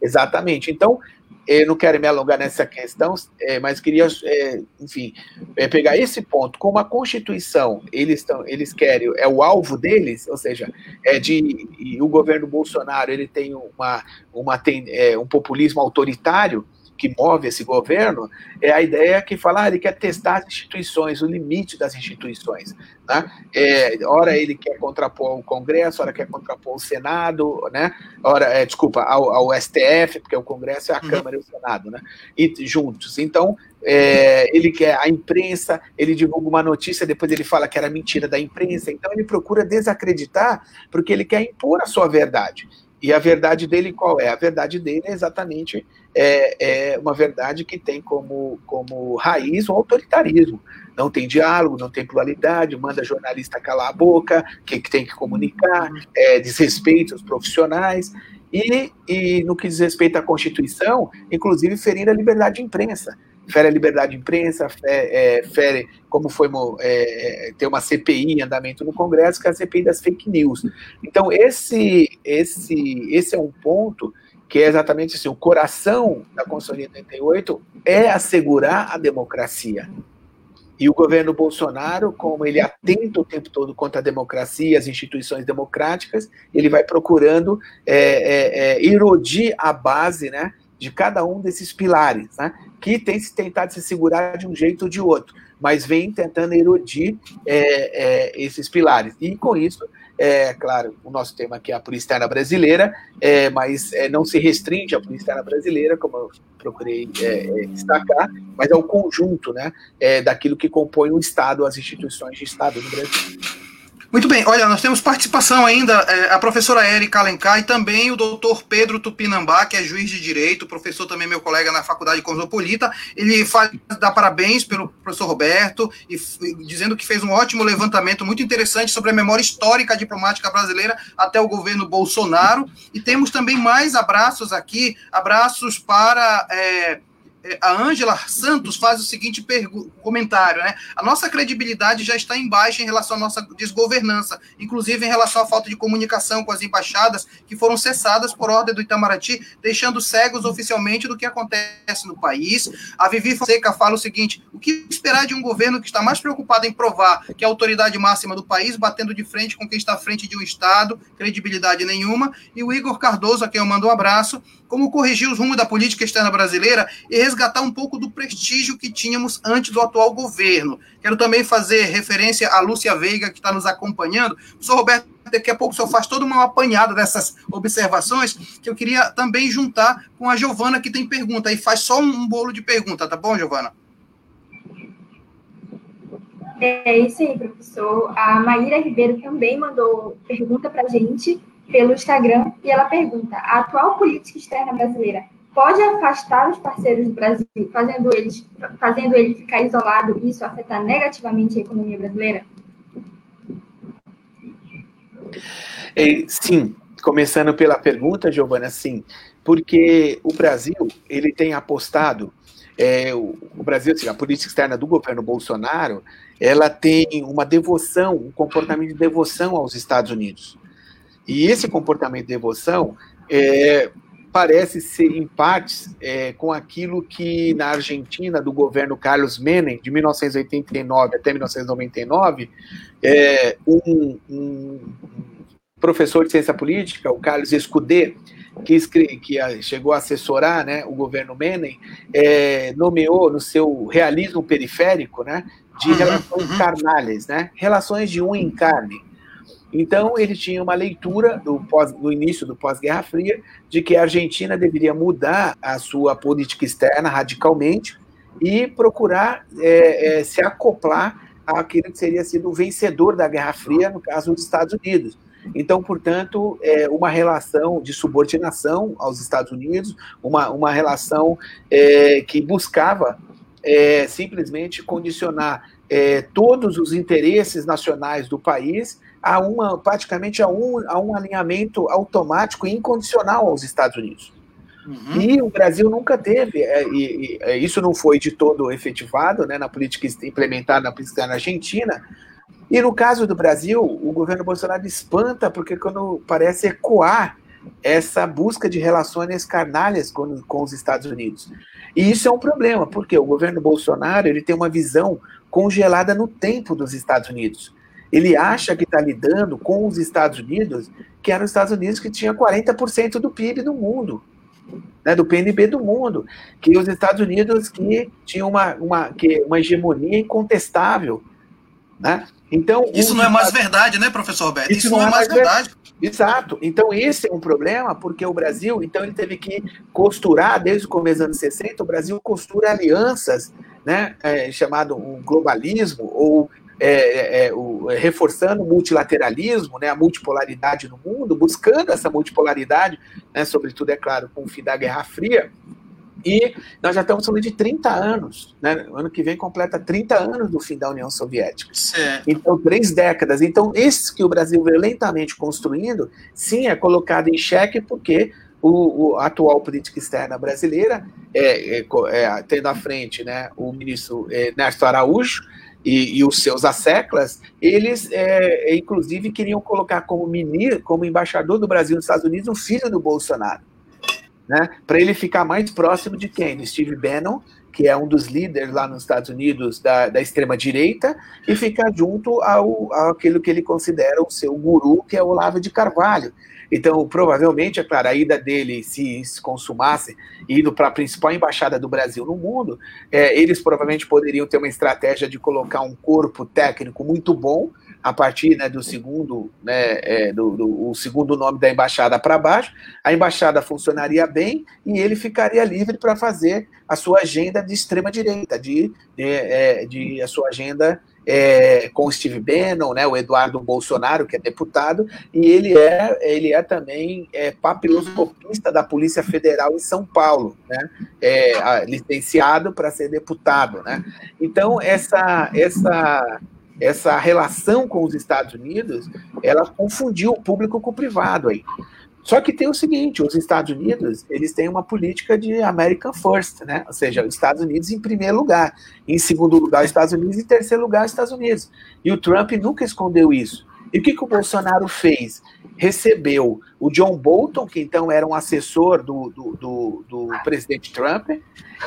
Exatamente. Então, eu não quero me alongar nessa questão, é, mas queria, é, enfim, é, pegar esse ponto. Como a Constituição, eles, estão, eles querem, é o alvo deles, ou seja, é de o governo Bolsonaro ele tem uma, uma é, um populismo autoritário, que move esse governo é a ideia que fala, ah, ele quer testar as instituições, o limite das instituições. Né? É, ora ele quer contrapor o Congresso, ora quer contrapor o Senado, né? ora, é, desculpa, ao, ao, STF, porque o Congresso é a uhum. Câmara e o Senado, né? e juntos. Então, é, ele quer a imprensa, ele divulga uma notícia, depois ele fala que era mentira da imprensa, então ele procura desacreditar, porque ele quer impor a sua verdade. E a verdade dele qual é? A verdade dele é exatamente é, é uma verdade que tem como, como raiz o autoritarismo. Não tem diálogo, não tem pluralidade, manda jornalista calar a boca, que, que tem que comunicar, é, desrespeita os profissionais. E, e no que diz respeito à Constituição, inclusive ferir a liberdade de imprensa fere a liberdade de imprensa, fere, é, fere como foi é, ter uma CPI em andamento no Congresso, que é a CPI das fake news. Então, esse, esse, esse é um ponto que é exatamente assim, o coração da Constituição de 88 é assegurar a democracia. E o governo Bolsonaro, como ele atenta o tempo todo contra a democracia, as instituições democráticas, ele vai procurando é, é, é, erodir a base né, de cada um desses pilares, né, que tem se tentado se segurar de um jeito ou de outro, mas vem tentando erodir é, é, esses pilares. E com isso, é claro, o nosso tema aqui é a polícia externa brasileira, é, mas é, não se restringe à polícia externa brasileira, como eu procurei é, é, destacar, mas é o conjunto né, é, daquilo que compõe o Estado, as instituições de Estado no Brasil. Muito bem, olha, nós temos participação ainda, é, a professora Érica Alencar e também o doutor Pedro Tupinambá, que é juiz de direito, professor também meu colega na Faculdade Cosmopolita. Ele dá parabéns pelo professor Roberto, e, e, dizendo que fez um ótimo levantamento muito interessante sobre a memória histórica diplomática brasileira até o governo Bolsonaro. E temos também mais abraços aqui, abraços para. É, a Ângela Santos faz o seguinte comentário, né? A nossa credibilidade já está em baixa em relação à nossa desgovernança, inclusive em relação à falta de comunicação com as embaixadas que foram cessadas por ordem do Itamaraty, deixando cegos oficialmente do que acontece no país. A Vivi Fonseca fala o seguinte: o que esperar de um governo que está mais preocupado em provar que é a autoridade máxima do país, batendo de frente com quem está à frente de um Estado, credibilidade nenhuma, e o Igor Cardoso, a quem eu mando um abraço, como corrigir os rumos da política externa brasileira e resgatar um pouco do prestígio que tínhamos antes do atual governo. Quero também fazer referência à Lúcia Veiga, que está nos acompanhando. Professor Roberto, daqui a pouco o senhor faz toda uma apanhada dessas observações, que eu queria também juntar com a Giovana, que tem pergunta, e faz só um bolo de pergunta, tá bom, Giovana? É isso aí, professor. A Maíra Ribeiro também mandou pergunta para a gente pelo Instagram e ela pergunta: a atual política externa brasileira pode afastar os parceiros do Brasil, fazendo eles, fazendo ele ficar isolado e isso afetar negativamente a economia brasileira? É, sim, começando pela pergunta, Giovana, sim, porque o Brasil ele tem apostado é, o, o, Brasil, assim, a política externa do governo Bolsonaro, ela tem uma devoção, um comportamento de devoção aos Estados Unidos. E esse comportamento de devoção é, parece ser, em partes, é, com aquilo que na Argentina, do governo Carlos Menem, de 1989 até 1999, é, um, um, professor de ciência política, o Carlos Escudê, que, que chegou a assessorar né, o governo Menem, é, nomeou no seu realismo periférico né, de uhum, relações uhum. carnales, né, relações de um em carne. Então, ele tinha uma leitura do, pós, do início do pós-Guerra Fria de que a Argentina deveria mudar a sua política externa radicalmente e procurar é, é, se acoplar àquele que seria sido o vencedor da Guerra Fria, no caso dos Estados Unidos. Então, portanto, é uma relação de subordinação aos Estados Unidos, uma, uma relação é, que buscava é, simplesmente condicionar é, todos os interesses nacionais do país a uma, praticamente a um, a um alinhamento automático e incondicional aos Estados Unidos. Uhum. E o Brasil nunca teve, é, e, e, é, isso não foi de todo efetivado né, na política implementada na política na Argentina. E no caso do Brasil, o governo Bolsonaro espanta porque quando parece ecoar essa busca de relações carnalhas com, com os Estados Unidos. E isso é um problema, porque o governo Bolsonaro ele tem uma visão congelada no tempo dos Estados Unidos. Ele acha que está lidando com os Estados Unidos, que eram os Estados Unidos que tinha 40% do PIB do mundo, né, do PNB do mundo, que os Estados Unidos que tinham uma, uma, que, uma hegemonia incontestável. Né? Então, isso não é mais verdade, né, professor Roberto? Isso, isso não, não, é, é mais verdade. verdade. Exato. Então, esse é um problema, porque o Brasil, então, ele teve que costurar, desde o começo dos anos 60, o Brasil costura alianças, né, é, chamado um globalismo, ou é, é, é o, reforçando o multilateralismo, né, a multipolaridade no mundo, buscando essa multipolaridade, né, sobretudo, é claro, com o fim da Guerra Fria, e nós já estamos falando de 30 anos, né? O ano que vem completa 30 anos do fim da União Soviética. Certo. Então, três décadas. Então, esse que o Brasil veio lentamente construindo, sim, é colocado em xeque porque o, o a atual política externa brasileira, é, é, é, tendo à frente né, o ministro é, Néstor Araújo e, e, os seus asseclas, eles, é, inclusive, queriam colocar como ministro, como embaixador do Brasil nos Estados Unidos, o filho do Bolsonaro né? Para ele ficar mais próximo de quem? Do Steve Bannon, que é um dos líderes lá nos Estados Unidos da, da extrema-direita, e ficar junto ao aquilo que ele considera o seu guru, que é o Olavo de Carvalho. Então, provavelmente, é claro, a ida dele, se, se consumasse, indo para a principal embaixada do Brasil no mundo, é, eles provavelmente poderiam ter uma estratégia de colocar um corpo técnico muito bom, a partir né, do segundo, né, é, do, do, segundo nome da embaixada para baixo, a embaixada funcionaria bem e ele ficaria livre para fazer a sua agenda de extrema direita, de, de, é, de a sua agenda é, com o Steve Bannon, né, o Eduardo Bolsonaro, que é deputado, e ele é, ele é também é, papiloscopista da Polícia Federal em São Paulo, né, é, licenciado para ser deputado. Né. Então, essa, essa essa relação com os Estados Unidos, ela confundiu o público com o privado aí. Só que tem o seguinte, os Estados Unidos, eles têm uma política de American First, né? Ou seja, os Estados Unidos em primeiro lugar, em segundo lugar os Estados Unidos em terceiro lugar os Estados Unidos. E o Trump nunca escondeu isso. E o que, que o Bolsonaro fez? Recebeu o John Bolton, que então era um assessor do, do, do, do presidente Trump,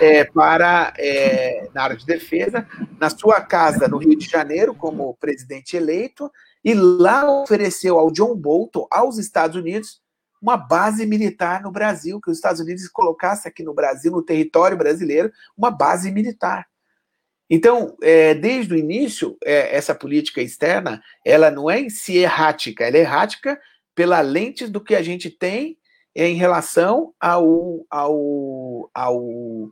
é, para é, na área de defesa, na sua casa no Rio de Janeiro, como presidente eleito, e lá ofereceu ao John Bolton, aos Estados Unidos, uma base militar no Brasil, que os Estados Unidos colocasse aqui no Brasil, no território brasileiro, uma base militar. Então, é, desde o início, é, essa política externa, ela não é em si errática, ela é errática pela lente do que a gente tem em relação ao, ao, ao,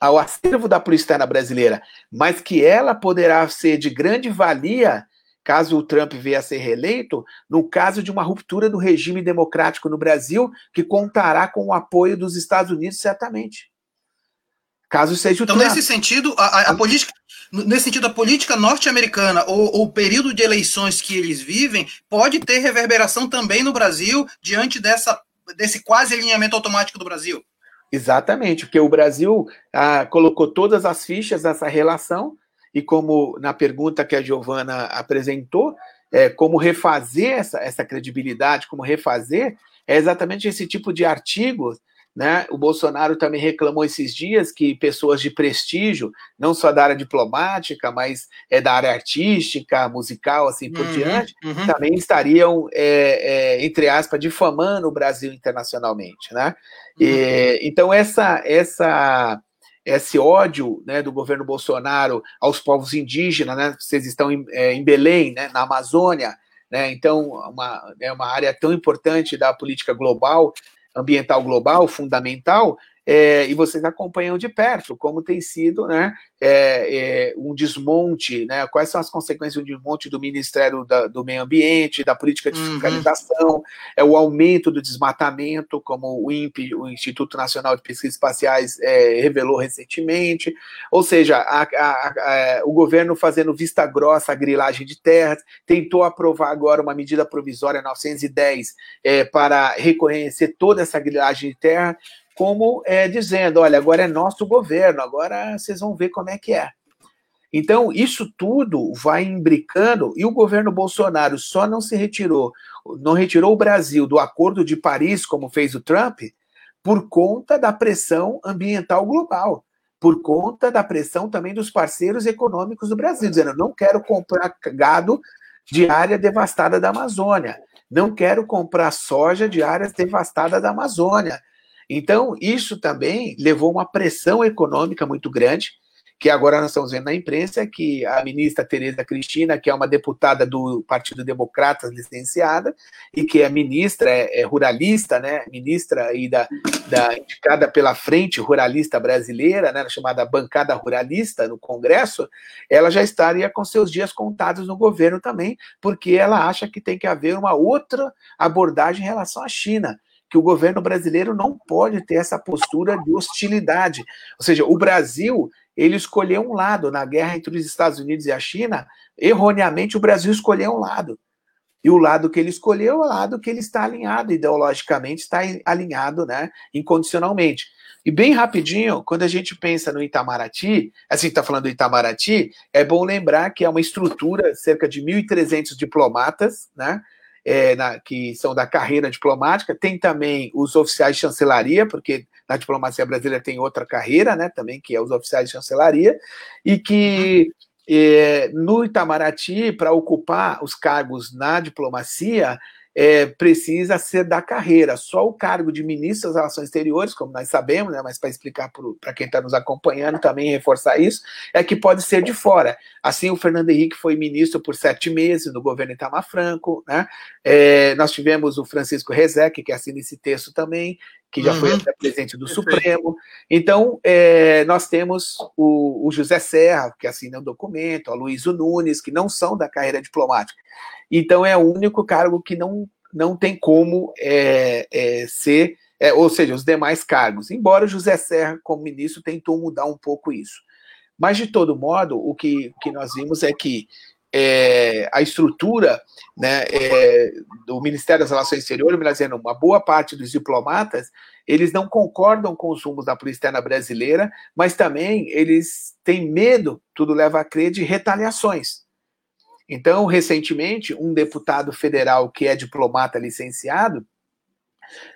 ao acervo da polícia externa brasileira, mas que ela poderá ser de grande valia caso o Trump venha a ser reeleito, no caso de uma ruptura do regime democrático no Brasil, que contará com o apoio dos Estados Unidos, certamente. Caso seja o então, Trump. nesse sentido, a, a política, nesse sentido, a política norte-americana ou, ou, o período de eleições que eles vivem pode ter reverberação também no Brasil diante dessa, desse quase alinhamento automático do Brasil. Exatamente, porque o Brasil ah, colocou todas as fichas nessa relação, e como na pergunta que a Giovana apresentou, é, como refazer essa, essa credibilidade, como refazer, é exatamente esse tipo de artigos né? O Bolsonaro também reclamou esses dias que pessoas de prestígio, não só da área diplomática, mas é da área artística, musical, assim por uhum, diante, uhum. também estariam, é, é, entre aspas, difamando o Brasil internacionalmente. Né? Uhum. E, então, essa, essa, esse ódio né, do governo Bolsonaro aos povos indígenas, né? vocês estão em, é, em Belém, né, na Amazônia, né? então, uma, é uma área tão importante da política global ambiental global fundamental, é, e vocês acompanham de perto como tem sido né, é, é, um desmonte, né, quais são as consequências do desmonte do Ministério da, do Meio Ambiente, da política de uhum. fiscalização, uhum. é o aumento do desmatamento, como o INPE, o Instituto Nacional de Pesquisas Espaciais, é, revelou recentemente, ou seja, a, a, a, o governo fazendo vista grossa à grilagem de terras, tentou aprovar agora uma medida provisória 910 é, para reconhecer toda essa grilagem de terra, como é, dizendo: olha, agora é nosso governo, agora vocês vão ver como é que é. Então, isso tudo vai imbricando, e o governo Bolsonaro só não se retirou não retirou o Brasil do Acordo de Paris, como fez o Trump, por conta da pressão ambiental global, por conta da pressão também dos parceiros econômicos do Brasil, dizendo: não quero comprar gado de área devastada da Amazônia, não quero comprar soja de áreas devastadas da Amazônia. Então, isso também levou uma pressão econômica muito grande que agora nós estamos vendo na imprensa que a ministra Tereza Cristina, que é uma deputada do Partido Democrata licenciada, e que é ministra, é, é ruralista, né, ministra aí da, da, indicada pela Frente Ruralista Brasileira, né, chamada Bancada Ruralista no Congresso, ela já estaria com seus dias contados no governo também, porque ela acha que tem que haver uma outra abordagem em relação à China que o governo brasileiro não pode ter essa postura de hostilidade. Ou seja, o Brasil ele escolheu um lado. Na guerra entre os Estados Unidos e a China, erroneamente o Brasil escolheu um lado. E o lado que ele escolheu é o lado que ele está alinhado, ideologicamente, está alinhado né, incondicionalmente. E bem rapidinho, quando a gente pensa no Itamaraty, assim, está falando do Itamaraty, é bom lembrar que é uma estrutura, cerca de 1.300 diplomatas, né, é, na, que são da carreira diplomática, tem também os oficiais de chancelaria, porque na diplomacia brasileira tem outra carreira, né, também, que é os oficiais de chancelaria, e que é, no Itamaraty, para ocupar os cargos na diplomacia, é, precisa ser da carreira. Só o cargo de ministro das Relações Exteriores, como nós sabemos, né, mas para explicar para quem está nos acompanhando também reforçar isso, é que pode ser de fora. Assim, o Fernando Henrique foi ministro por sete meses no governo Itamar Franco. Né? É, nós tivemos o Francisco Rezec, que assina esse texto também, que já uhum. foi até presidente do Perfeito. Supremo. Então, é, nós temos o, o, José Serra, que assina o documento, a Luísa Nunes, que não são da carreira diplomática. Então, é o único cargo que não, não tem como é, é, ser, é, ou seja, os demais cargos. Embora o José Serra, como ministro, tentou mudar um pouco isso. Mas, de todo modo, o que, que nós vimos é que é, a estrutura né, é, do Ministério das Relações Exteriores, dizendo, uma boa parte dos diplomatas, eles não concordam com os rumos da polícia externa brasileira, mas também eles têm medo, tudo leva a crer, de retaliações. Então, recentemente, um deputado federal que é diplomata licenciado,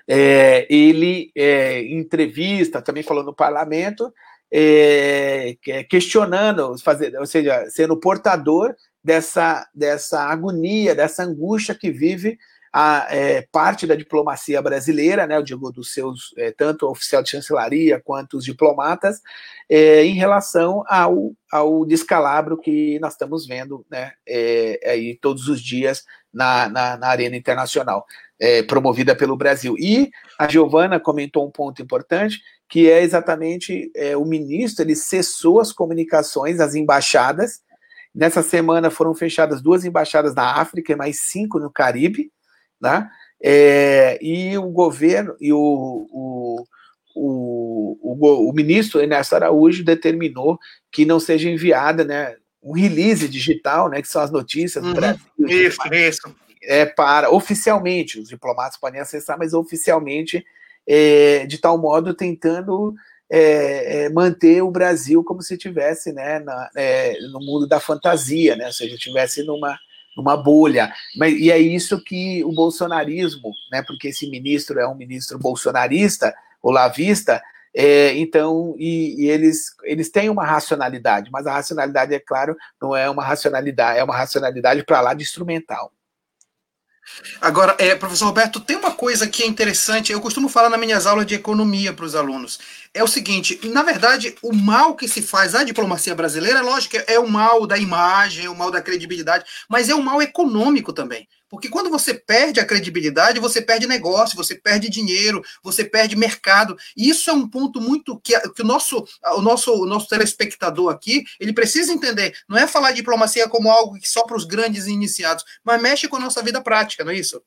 é, ele é, em entrevista, também falou no parlamento, é, questionando, fazer, ou seja, sendo portador dessa, dessa agonia, dessa angústia que vive a é, parte da diplomacia brasileira, né, eu digo dos seus, é, tanto o oficial de chancelaria quanto os diplomatas, é, em relação ao, ao descalabro que nós estamos vendo né, é, aí todos os dias na, na, na arena internacional, é, promovida pelo Brasil. E a Giovana comentou um ponto importante, que é exatamente é, o ministro, ele cessou as comunicações, as embaixadas, Nessa semana foram fechadas duas embaixadas na África e mais cinco no Caribe, né? É, e o governo e o, o, o, o, o ministro Ernesto Araújo determinou que não seja enviada né, um release digital, né, que são as notícias do uhum, Brasil. Isso, isso. É para oficialmente, os diplomatas podem acessar, mas oficialmente, é, de tal modo tentando é, é, manter o Brasil como se tivesse né, na, é, no mundo da fantasia, né, ou seja, tivesse numa, numa bolha. Mas, e é isso que o bolsonarismo, né, porque esse ministro é um ministro bolsonarista, olavista, é, então, e, e, eles, eles têm uma racionalidade, mas a racionalidade, é claro, não é uma racionalidade, é uma racionalidade para lá de instrumental. Agora, é, professor Roberto, tem uma coisa que é interessante, eu costumo falar nas minhas aulas de economia para os alunos. É o seguinte, na verdade, o mal que se faz à diplomacia brasileira, lógico, é o mal da imagem, é o mal da credibilidade, mas é o mal econômico também. Porque quando você perde a credibilidade, você perde negócio, você perde dinheiro, você perde mercado. E isso é um ponto muito que, que o, nosso, o, nosso, o nosso telespectador aqui, ele precisa entender. Não é falar diplomacia como algo que só para os grandes iniciados, mas mexe com a nossa vida prática, não é isso?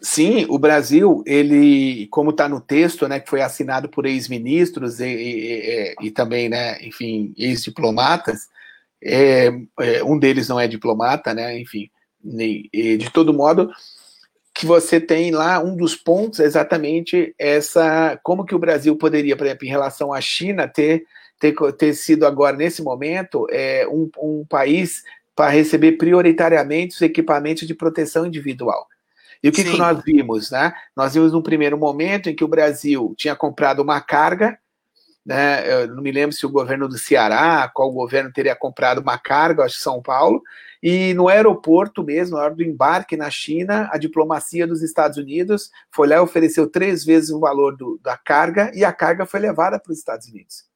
Sim, o Brasil, ele, como está no texto, né, que foi assinado por ex-ministros e, e, e, também, né, enfim, ex-diplomatas, é, é, um deles não é diplomata, né, enfim, de todo modo, que você tem lá um dos pontos é exatamente essa como que o Brasil poderia, por exemplo, em relação à China, ter, ter, ter sido agora, nesse momento, é, um, um país para receber prioritariamente os equipamentos de proteção individual. E o que, que nós vimos? Né? Nós vimos num primeiro momento em que o Brasil tinha comprado uma carga, né? Eu não me lembro se o governo do Ceará, qual governo teria comprado uma carga, acho que São Paulo, e no aeroporto mesmo, na hora do embarque na China, a diplomacia dos Estados Unidos foi lá e ofereceu três vezes o valor do, da carga, e a carga foi levada para os Estados Unidos.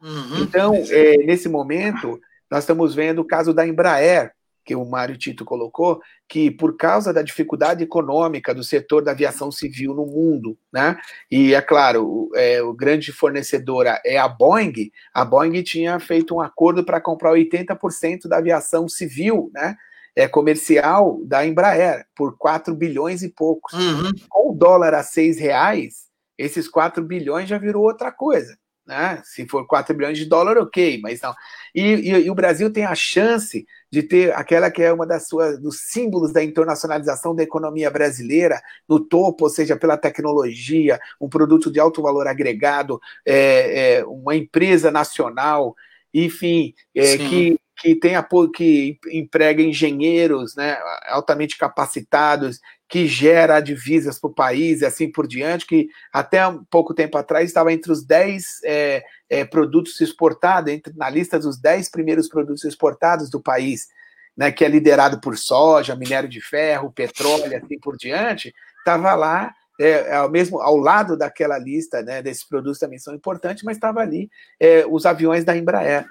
Uhum. Então, é, nesse momento, nós estamos vendo o caso da Embraer, que o Mário Tito colocou, que por causa da dificuldade econômica do setor da aviação civil no mundo, né? E é claro, o, é, o grande fornecedora é a Boeing, a Boeing tinha feito um acordo para comprar 80% da aviação civil, né? É, comercial da Embraer por 4 bilhões e poucos. Uhum. Com o dólar a 6 reais, esses 4 bilhões já virou outra coisa. Né? Se for 4 bilhões de dólar, ok, mas não. E, e, e, o Brasil tem a chance de ter aquela que é uma das suas dos símbolos da internacionalização da economia brasileira no topo, ou seja, pela tecnologia, um produto de alto valor agregado, é, é, uma empresa nacional, enfim, é, que que tem que emprega engenheiros né, altamente capacitados, que gera divisas para o país e assim por diante, que até um pouco tempo atrás estava entre os 10 é, é, produtos exportados, entre, na lista dos 10 primeiros produtos exportados do país, né, que é liderado por soja, minério de ferro, petróleo e assim por diante, estava lá é, ao mesmo ao lado daquela lista né, desses produtos também são importantes, mas estava ali é, os aviões da Embraer.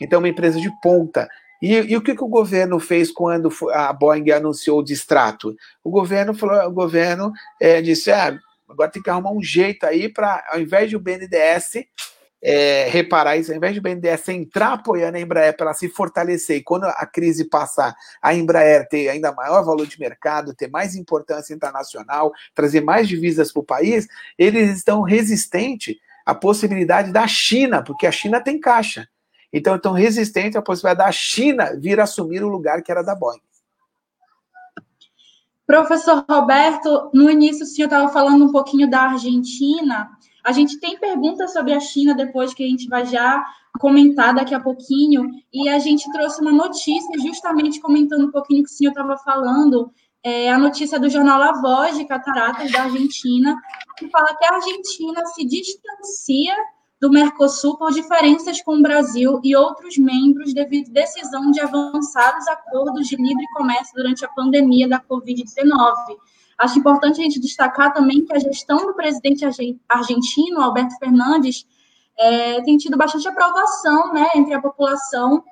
Então, uma empresa de ponta. E, e, o que, que o governo fez quando a Boeing anunciou o distrato? O governo falou, o governo é, disse, ah, agora tem que arrumar um jeito aí para, ao invés de o BNDES é, reparar isso, ao invés de o BNDES entrar apoiando a Embraer para ela se fortalecer, e quando a crise passar, a Embraer ter ainda maior valor de mercado, ter mais importância internacional, trazer mais divisas para o país, eles estão resistentes à possibilidade da China, porque a China tem caixa. Então, estão resistentes à possibilidade da China vir assumir o lugar que era da Boeing. Professor Roberto, no início o senhor estava falando um pouquinho da Argentina. A gente tem perguntas sobre a China depois que a gente vai já comentar daqui a pouquinho. E a gente trouxe uma notícia justamente comentando um pouquinho que o senhor estava falando. É a notícia do jornal La Voz de Cataratas da Argentina, que fala que a Argentina se distancia do Mercosul por diferenças com o Brasil e outros membros devido à decisão de avançar os acordos de livre comércio durante a pandemia da Covid-19. Acho importante a gente destacar também que a gestão do presidente argentino, Alberto Fernandes, é, tem tido bastante aprovação né, entre a população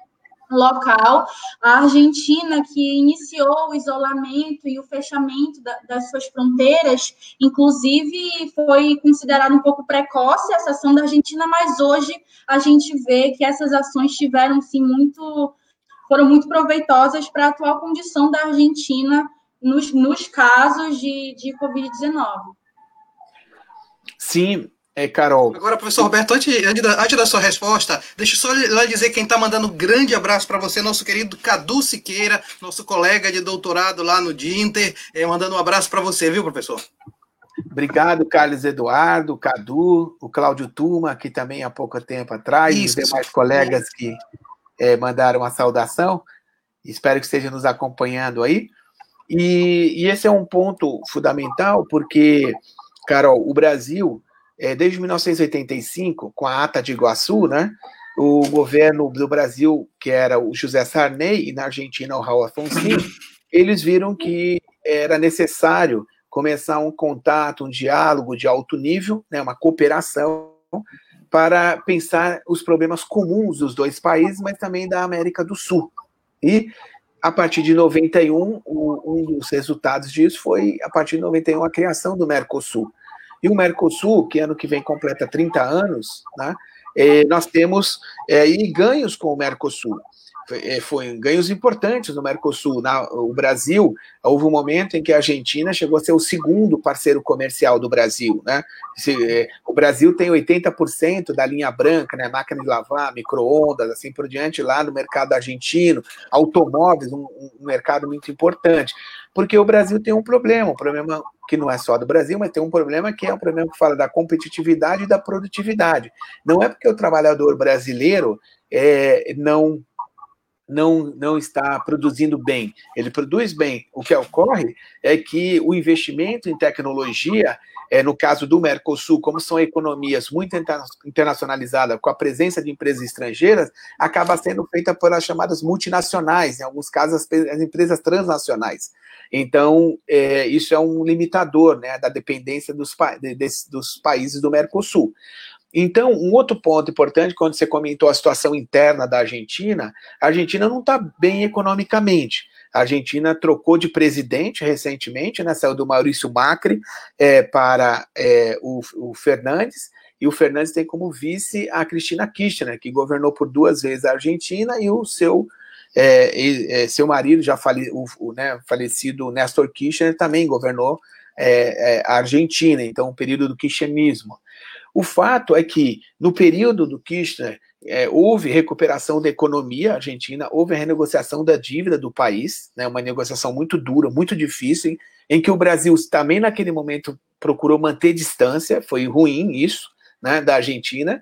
local. A Argentina, que iniciou o isolamento e o fechamento da, das suas fronteiras, inclusive foi considerada um pouco precoce essa ação da Argentina, mas hoje a gente vê que essas ações tiveram sim muito foram muito proveitosas para a atual condição da Argentina nos, nos casos de, de Covid-19. Sim, é, Carol. Agora, professor Roberto, antes, antes, da, antes da sua resposta, deixa eu só lá dizer quem está mandando um grande abraço para você, nosso querido Cadu Siqueira, nosso colega de doutorado lá no Dinter, é, mandando um abraço para você, viu, professor? Obrigado, Carlos Eduardo, Cadu, o Cláudio Tuma, que também há pouco tempo atrás, Isso. e os demais colegas que é, mandaram a saudação. Espero que esteja nos acompanhando aí. E, e esse é um ponto fundamental, porque, Carol, o Brasil é, desde 1985, com a Ata de Iguaçu, né, o governo do Brasil, que era o José Sarney, e na Argentina o Raul Afonso, (coughs) eles viram que era necessário começar um contato, um diálogo de alto nível, né, uma cooperação, para pensar os problemas comuns dos dois países, mas também da América do Sul. E a partir de 91, um dos resultados disso foi, a partir de 91, a criação do Mercosul. E o Mercosul, que ano que vem completa 30 anos, né, é, nós temos é, ganhos com o Mercosul. É, foi ganhos importantes no Mercosul. Na, o Brasil, houve um momento em que a Argentina chegou a ser o segundo parceiro comercial do Brasil. Né? É, o Brasil tem 80% da linha branca, né? máquina de lavar, micro-ondas, assim por diante, lá no mercado argentino, automóveis, um, um mercado muito importante. Porque o Brasil tem um problema, um problema que não é só do Brasil, mas tem um problema que é um problema que fala da competitividade e da produtividade. Não é porque o trabalhador brasileiro é, não não, não está produzindo bem. Ele produz bem. O que ocorre é que o investimento em tecnologia, é, no caso do Mercosul, como são economias muito internacionalizadas, com a presença de empresas estrangeiras, acaba sendo feita pelas chamadas multinacionais, em alguns casos, as, as empresas transnacionais. Então, é, isso é um limitador né, da dependência dos, de, de, dos países do Mercosul. Então, um outro ponto importante, quando você comentou a situação interna da Argentina, a Argentina não está bem economicamente. A Argentina trocou de presidente recentemente, né, saiu do Maurício Macri é, para é, o, o Fernandes, e o Fernandes tem como vice a Cristina Kirchner, que governou por duas vezes a Argentina, e o seu, é, é seu marido, já fale, o, o né, falecido Néstor Kirchner, também governou é, é, a Argentina, então o período do kirchnerismo. O fato é que, no período do Kirchner, é, houve recuperação da economia argentina, houve a renegociação da dívida do país, né, uma negociação muito dura, muito difícil, em que o Brasil também naquele momento procurou manter distância, foi ruim isso, né, da Argentina.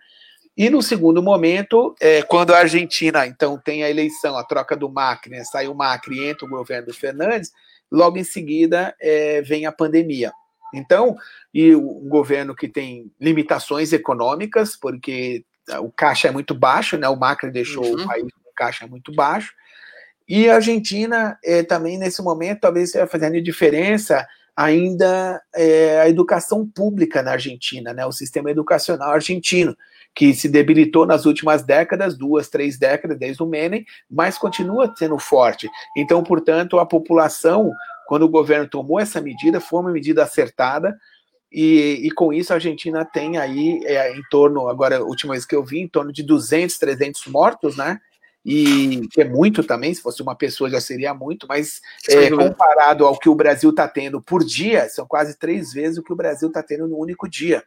E no segundo momento, é, quando a Argentina então tem a eleição, a troca do Macri, né, sai o Macri entra o governo do Fernandes, logo em seguida é, vem a pandemia. Então, e um governo que tem limitações econômicas, porque o caixa é muito baixo, né? O Macri deixou uhum. o país com caixa muito baixo. E a Argentina é, também, nesse momento, talvez fazendo diferença ainda é, a educação pública na Argentina, né? O sistema educacional argentino, que se debilitou nas últimas décadas, duas, três décadas, desde o Menem, mas continua sendo forte. Então, portanto, a população quando o governo tomou essa medida, foi uma medida acertada, e, e com isso a Argentina tem aí é, em torno, agora a última vez que eu vi, em torno de 200, 300 mortos, né? E que é muito também, se fosse uma pessoa já seria muito, mas é, comparado ao que o Brasil está tendo por dia, são quase três vezes o que o Brasil está tendo no único dia.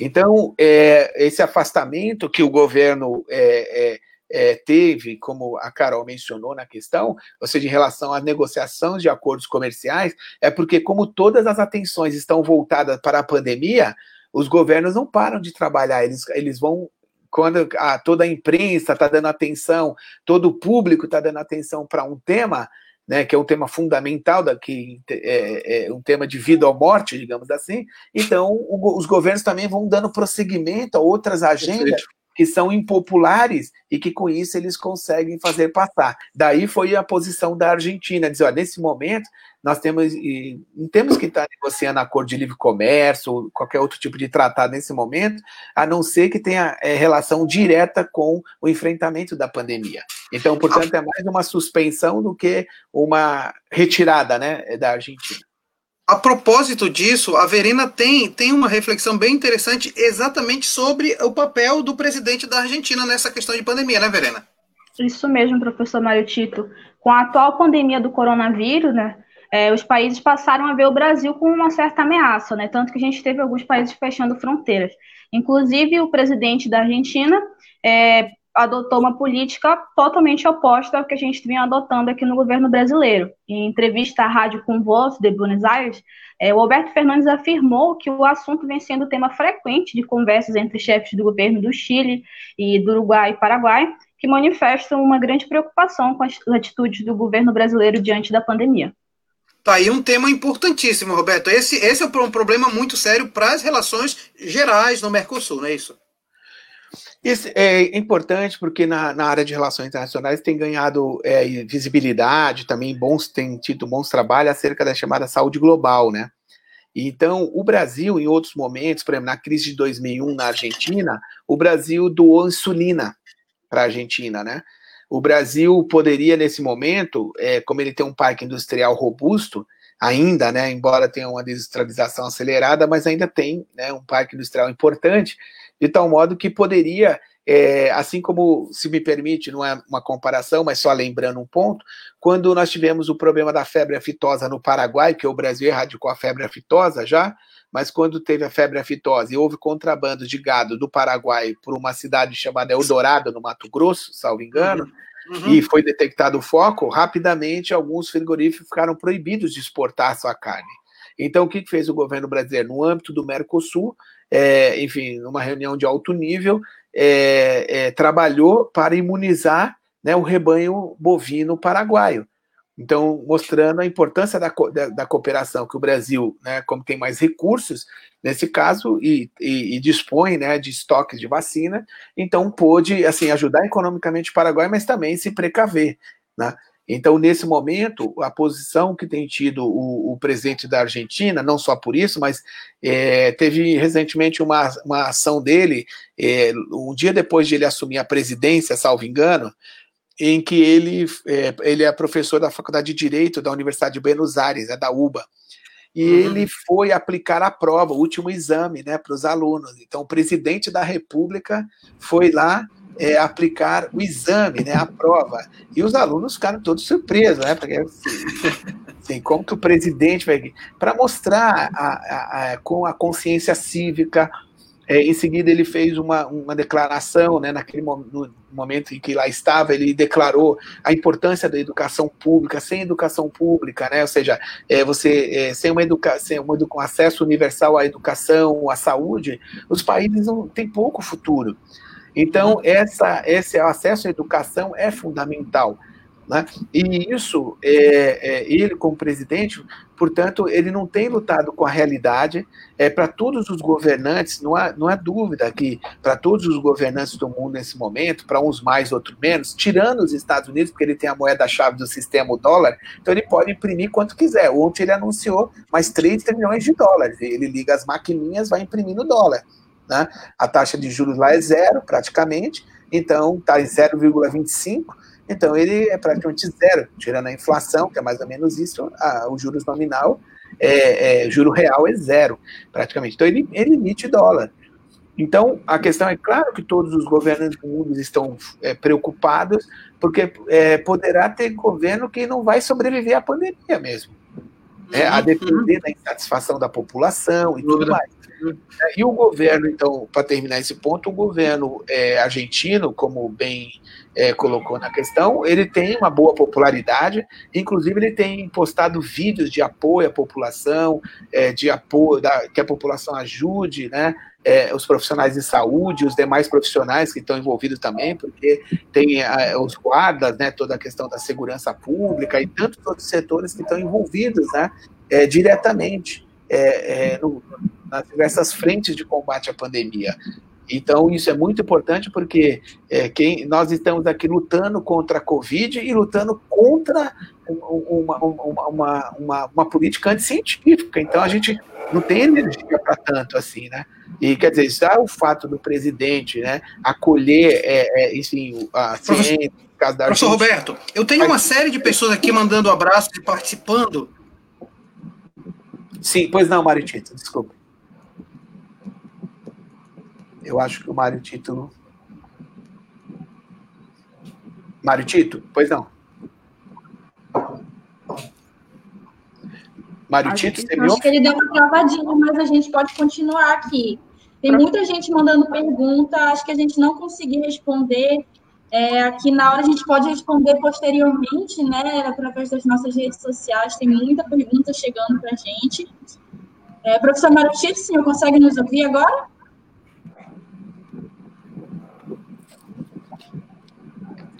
Então, é, esse afastamento que o governo é, é é, teve, como a Carol mencionou na questão, ou seja, em relação às negociações de acordos comerciais, é porque, como todas as atenções estão voltadas para a pandemia, os governos não param de trabalhar, eles, eles vão. Quando a, toda a imprensa está dando atenção, todo o público está dando atenção para um tema, né, que é um tema fundamental, daqui, é, é, um tema de vida ou morte, digamos assim, então o, os governos também vão dando prosseguimento a outras agendas que são impopulares e que com isso eles conseguem fazer passar. Daí foi a posição da Argentina, dizer, ó, nesse momento nós temos não temos que estar negociando acordo de livre comércio ou qualquer outro tipo de tratado nesse momento, a não ser que tenha é, relação direta com o enfrentamento da pandemia. Então, portanto, é mais uma suspensão do que uma retirada, né, da Argentina. A propósito disso, a Verena tem, tem uma reflexão bem interessante exatamente sobre o papel do presidente da Argentina nessa questão de pandemia, né, Verena? Isso mesmo, professor Mário Tito. Com a atual pandemia do coronavírus, né, é, os países passaram a ver o Brasil como uma certa ameaça, né, tanto que a gente teve alguns países fechando fronteiras. Inclusive, o presidente da Argentina é, adotou uma política totalmente oposta ao que a gente vinha adotando aqui no governo brasileiro. Em entrevista à Rádio Com Voz de Buenos Aires, é, o Alberto Fernandes afirmou que o assunto vem sendo tema frequente de conversas entre chefes do governo do Chile e do Uruguai e Paraguai, que manifestam uma grande preocupação com as atitudes do governo brasileiro diante da pandemia. Tá aí um tema importantíssimo, Roberto. Esse, esse é um problema muito sério para as relações gerais no Mercosul, não é isso? Isso é importante porque na, na área de relações internacionais tem ganhado é, visibilidade, também bons, tem tido bons trabalhos acerca da chamada saúde global, né? Então, o Brasil, em outros momentos, por exemplo, na crise de 2001 na Argentina, o Brasil doou insulina para a Argentina, né? O Brasil poderia, nesse momento, é, como ele tem um parque industrial robusto, ainda, né, embora tenha uma desindustrialização acelerada, mas ainda tem né, um parque industrial importante, de tal modo que poderia, é, assim como, se me permite, não é uma comparação, mas só lembrando um ponto, quando nós tivemos o problema da febre aftosa no Paraguai, que o Brasil erradicou a febre aftosa já, mas quando teve a febre aftosa e houve contrabando de gado do Paraguai por uma cidade chamada Eldorado, no Mato Grosso, salvo engano, uhum. Uhum. e foi detectado o foco, rapidamente alguns frigoríficos ficaram proibidos de exportar sua carne. Então, o que fez o governo brasileiro? No âmbito do Mercosul, é, enfim, numa reunião de alto nível, é, é, trabalhou para imunizar né, o rebanho bovino paraguaio. Então, mostrando a importância da, da, da, cooperação, que o Brasil, né, como tem mais recursos, nesse caso, e, e, e, dispõe né, de estoques de vacina, então pôde assim, ajudar economicamente o Paraguai, mas também se precaver. Né? Então, nesse momento, a posição que tem tido o, o presidente da Argentina, não só por isso, mas é, teve recentemente uma, uma ação dele, é, um dia depois de ele assumir a presidência, salvo engano, em que ele é, ele é professor da Faculdade de Direito da Universidade de Buenos Aires, é da UBA. E uhum. ele foi aplicar a prova, o último exame, né, para os alunos. Então, o presidente da República foi lá é, aplicar o exame, né, a prova. E os alunos ficaram todos surpresos, né? Porque assim, (laughs) assim como que o presidente vai. Para mostrar a, a, a, com a consciência cívica, é, em seguida, ele fez uma, uma declaração, né, naquele no momento em que lá estava, ele declarou a importância da educação pública. Sem educação pública, né, ou seja, é, você é, sem uma educação, um acesso universal à educação, à saúde, os países não têm pouco futuro. Então, essa, esse acesso à educação é fundamental. Né? E isso, é, é, ele como presidente, portanto, ele não tem lutado com a realidade. É, para todos os governantes, não há, não há dúvida que para todos os governantes do mundo nesse momento, para uns mais, outros menos, tirando os Estados Unidos, porque ele tem a moeda-chave do sistema, o dólar, então ele pode imprimir quanto quiser. Ontem ele anunciou mais 3 trilhões de dólares. Ele liga as maquininhas, vai imprimindo dólar. Né? A taxa de juros lá é zero, praticamente, então está em 0,25 então ele é praticamente zero, tirando a inflação, que é mais ou menos isso, a, o juros nominal, é, é, juro real é zero, praticamente. Então ele, ele emite dólar. Então, a questão é claro que todos os governos do mundo estão é, preocupados, porque é, poderá ter governo que não vai sobreviver à pandemia mesmo. É, a uhum. depender da insatisfação da população e tudo mais. E o governo, então, para terminar esse ponto, o governo é, argentino, como bem é, colocou na questão, ele tem uma boa popularidade, inclusive ele tem postado vídeos de apoio à população, é, de apoio, da, que a população ajude, né? É, os profissionais de saúde, os demais profissionais que estão envolvidos também, porque tem os guardas, né, toda a questão da segurança pública e tantos outros setores que estão envolvidos né, é, diretamente é, é, no, nas diversas frentes de combate à pandemia. Então, isso é muito importante porque é, quem, nós estamos aqui lutando contra a Covid e lutando contra uma, uma, uma, uma, uma política anticientífica. Então, a gente não tem energia para tanto assim, né? E quer dizer, já o fato do presidente né, acolher, é, é, enfim, a ciência, Professor Roberto, eu tenho uma série de pessoas aqui mandando abraços e participando. Sim, pois não, Maritito, desculpa. Eu acho que o Mário Tito. Mário Tito? Pois não. Mário Tito, você Acho que ele deu uma travadinha, mas a gente pode continuar aqui. Tem muita gente mandando pergunta, acho que a gente não conseguiu responder. É, aqui na hora a gente pode responder posteriormente, né, através das nossas redes sociais. Tem muita pergunta chegando para a gente. É, professor Mário Tito, o senhor consegue nos ouvir agora?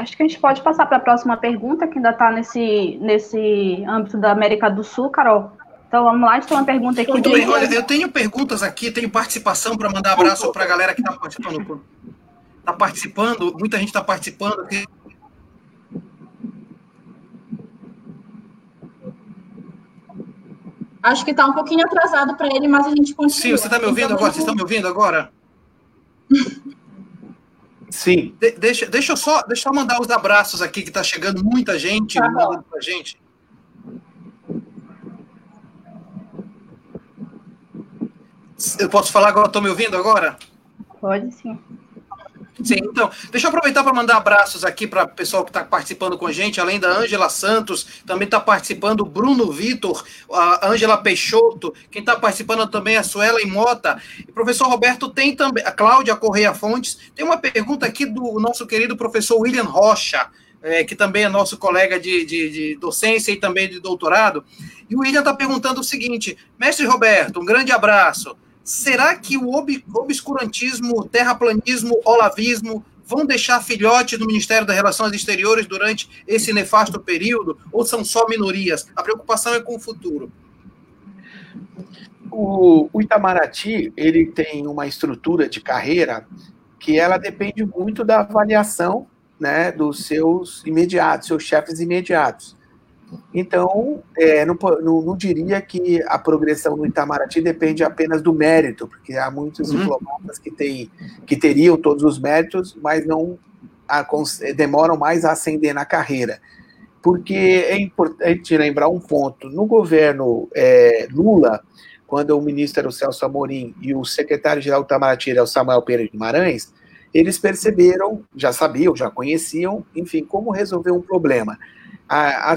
Acho que a gente pode passar para a próxima pergunta, que ainda está nesse, nesse âmbito da América do Sul, Carol. Então vamos lá, a gente tem uma pergunta aqui. Então, olha, eu tenho perguntas aqui, tenho participação para mandar abraço para a galera que está participando. Está participando, muita gente está participando. Aqui. Acho que está um pouquinho atrasado para ele, mas a gente continua. Sim, você está me ouvindo então, agora? Vocês estão me ouvindo agora? (laughs) Sim. De, deixa, deixa, eu só, deixa eu mandar os abraços aqui, que está chegando muita gente tá mandando pra gente. Eu posso falar agora? Estou me ouvindo agora? Pode sim. Sim, então, deixa eu aproveitar para mandar abraços aqui para o pessoal que está participando com a gente, além da Ângela Santos, também está participando o Bruno Vitor, a Ângela Peixoto, quem está participando também é a Suela Imota, e professor Roberto tem também, a Cláudia Correia Fontes, tem uma pergunta aqui do nosso querido professor William Rocha, é, que também é nosso colega de, de, de, docência e também de doutorado, e o William está perguntando o seguinte, mestre Roberto, um grande abraço, será que o ob obscurantismo, terraplanismo, olavismo vão deixar filhotes no Ministério das Relações Exteriores durante esse nefasto período ou são só minorias? A preocupação é com o futuro. O, o Itamaraty ele tem uma estrutura de carreira que ela depende muito da avaliação né, dos seus imediatos, seus chefes imediatos. Então, é, não, não, não, diria que a progressão no Itamaraty depende apenas do mérito, porque há muitos uhum. diplomatas que, têm, que teriam todos os méritos, mas não a, demoram mais a ascender na carreira. Porque é importante lembrar um ponto: no governo é, Lula, quando o ministro era o Celso Amorim e o secretário-geral do Itamaraty era o Samuel Pereira Guimarães, eles perceberam, já sabiam, já conheciam, enfim, como resolver um problema a, a,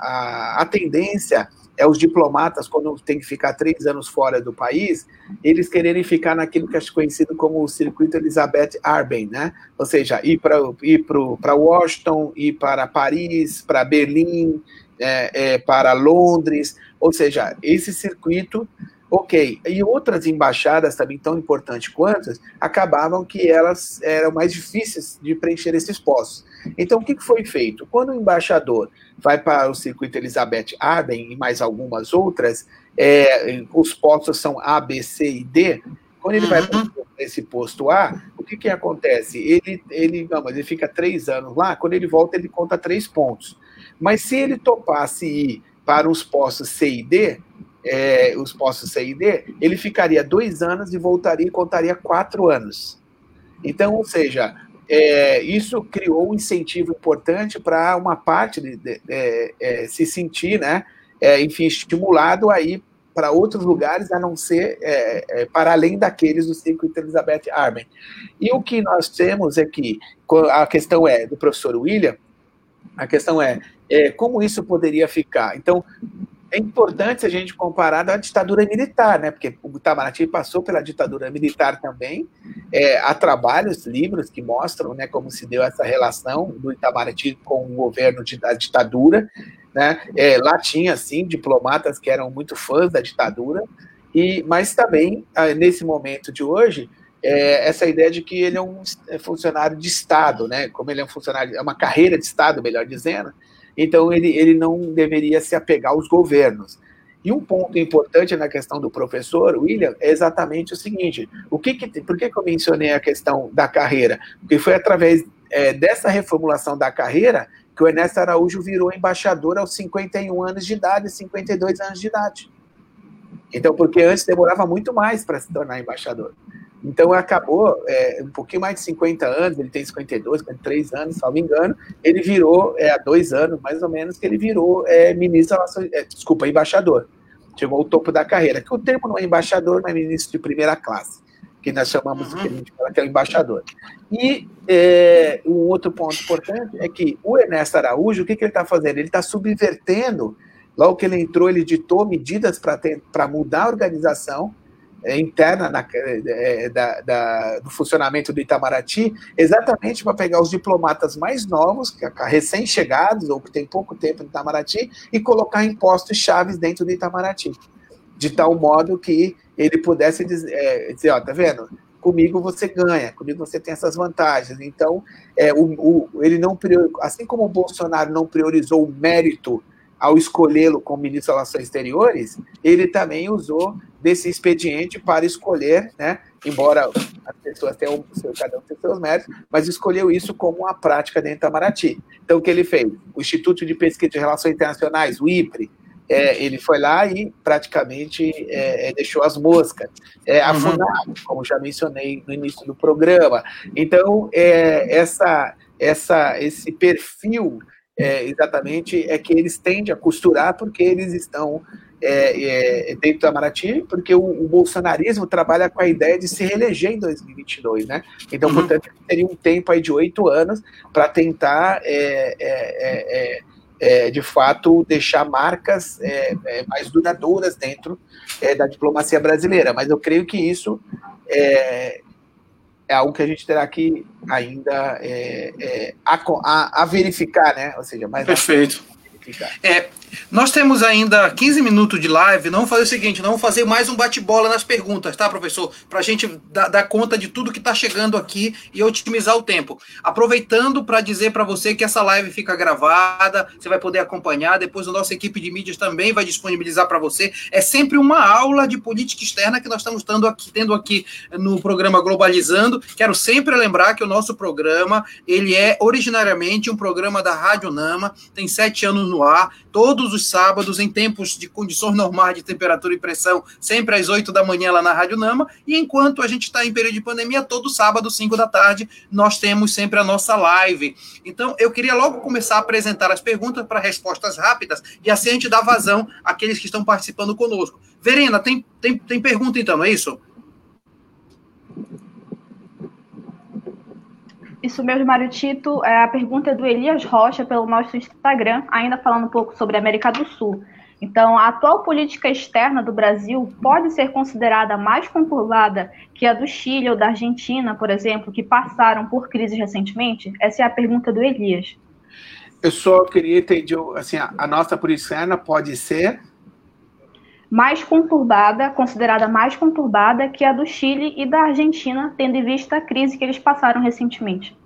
a, a, tendência é os diplomatas, quando tem que ficar três anos fora do país, eles quererem ficar naquilo que é conhecido como o circuito Elizabeth Arben, né? Ou seja, ir para ir para Washington, ir para Paris, para Berlim, é, é, para Londres, ou seja, esse circuito Ok, e outras embaixadas também tão importantes quanto acabavam que elas eram mais difíceis de preencher esses postos. Então, o que foi feito? Quando o embaixador vai para o circuito Elizabeth Arden e mais algumas outras, é, os postos são A, B, C e D. Quando ele vai para esse posto A, o que, que acontece? Ele, ele, não, ele fica três anos lá, quando ele volta, ele conta três pontos. Mas se ele topasse ir para os postos C e D, é, os postos C e D, ele ficaria dois anos e voltaria e contaria quatro anos. Então, ou seja, é, isso criou um incentivo importante para uma parte de, de, de é, é, se sentir, né, é, enfim, estimulado a ir para outros lugares a não ser é, para além daqueles do circuito Elizabeth Arben. E o que nós temos é que a questão é do professor William, a questão é, é como isso poderia ficar. Então, é importante a gente comparar da ditadura militar, né? Porque o Itamaraty passou pela ditadura militar também. É, há trabalhos, livros que mostram, né, como se deu essa relação do Itamaraty com o governo de, da ditadura, né? É, lá tinha sim diplomatas que eram muito fãs da ditadura e, mas também ah, nesse momento de hoje é, essa ideia de que ele é um é funcionário de Estado, né? Como ele é um funcionário, é uma carreira de Estado, melhor dizendo então ele, ele não deveria se apegar aos governos. E um ponto importante na questão do professor, William, é exatamente o seguinte: o que, que por que, que eu mencionei a questão da carreira? Porque foi através é, dessa reformulação da carreira que o Ernesto Araújo virou embaixador aos 51 anos de idade, 52 anos de idade. Então, porque antes demorava muito mais para se tornar embaixador. Então acabou, é, um pouquinho mais de 50 anos, ele tem 52, 53 anos, se não me engano, ele virou, é, há dois anos mais ou menos, que ele virou é, ministro, é, desculpa, embaixador. Chegou ao topo da carreira, que o termo não é embaixador, mas é ministro de primeira classe, que nós chamamos, uhum. que a gente fala que é o embaixador. E é, um outro ponto importante é que o Ernesto Araújo, o que, que ele está fazendo? Ele está subvertendo, logo que ele entrou, ele ditou medidas para mudar a organização, é, interna na, é, da, da, do funcionamento do Itamaraty, exatamente para pegar os diplomatas mais novos, recém-chegados ou que têm pouco tempo no Itamaraty, e colocar impostos chaves dentro do Itamaraty, de tal modo que ele pudesse dizer, é, dizer ó, tá vendo? Comigo você ganha, comigo você tem essas vantagens. Então, é, o, o, ele não assim como o Bolsonaro não priorizou o mérito ao escolhê-lo como ministro das Relações Exteriores, ele também usou desse expediente para escolher, né, embora as pessoas tenham seu, cada um tem seus méritos, mas escolheu isso como uma prática dentro da Itamaraty. Então, o que ele fez? O Instituto de Pesquisa de Relações Internacionais, o IPRE, é, ele foi lá e praticamente é, é deixou as moscas. É, a uhum. Como já mencionei no início do programa. Então, é, essa, essa, esse perfil é, exatamente é que eles tendem a costurar porque eles estão é, é, dentro da Maraty, porque o, o, bolsonarismo trabalha com a ideia de se reeleger em 2022, né? Então, uhum. portanto, teria um tempo aí de oito anos para tentar, é, é, é, de fato, deixar marcas mais duradouras dentro da diplomacia brasileira. Mas eu creio que isso é, algo que a gente terá que ainda é, é, a, a, a, verificar, né? Ou seja, mais Perfeito. É, nós temos ainda 15 minutos de live. Não vamos fazer o seguinte: não vamos fazer mais um bate-bola nas perguntas, tá, professor? Para a gente dar, dar, conta de tudo que está chegando aqui e otimizar o tempo. Aproveitando para dizer para você que essa live fica gravada, você vai poder acompanhar. Depois, a nossa equipe de mídias também vai disponibilizar para você. É sempre uma aula de política externa que nós estamos tendo aqui, tendo aqui no programa Globalizando. Quero sempre lembrar que o nosso programa ele é originariamente um programa da Rádio Nama, tem sete anos no ar, todos os sábados, em tempos de condições normais de temperatura e pressão, sempre às 8 da manhã lá na Rádio Nama. E enquanto a gente está em período de pandemia, todo sábado, 5 da tarde, nós temos sempre a nossa live. Então, eu queria logo começar a apresentar as perguntas para respostas rápidas e assim a gente dá vazão àqueles que estão participando conosco. Verena, tem, tem, tem pergunta então, não é isso? Isso mesmo, Mário Tito. É, a pergunta é do Elias Rocha pelo nosso Instagram, ainda falando um pouco sobre a América do Sul. Então, a atual política externa do Brasil pode ser considerada mais conturbada que a do Chile ou da Argentina, por exemplo, que passaram por crises recentemente? Essa é a pergunta do Elias. Eu só queria entender, assim, a nossa política externa pode ser mais conturbada, considerada mais conturbada que a do Chile e da Argentina, tendo em vista a crise que eles passaram recentemente.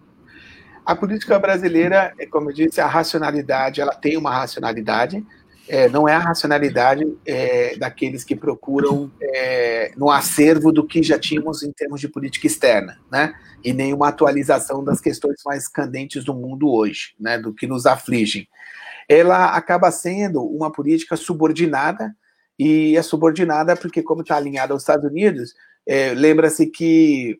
A política brasileira, é, como eu disse, a racionalidade, ela tem uma racionalidade, é, não é a racionalidade é, daqueles que procuram é, no acervo do que já tínhamos em termos de política externa, né? E nenhuma atualização das questões mais candentes do mundo hoje, né? Do que nos afligem. Ela acaba sendo uma política subordinada e é subordinada porque, como está alinhada aos Estados Unidos, é, lembra-se que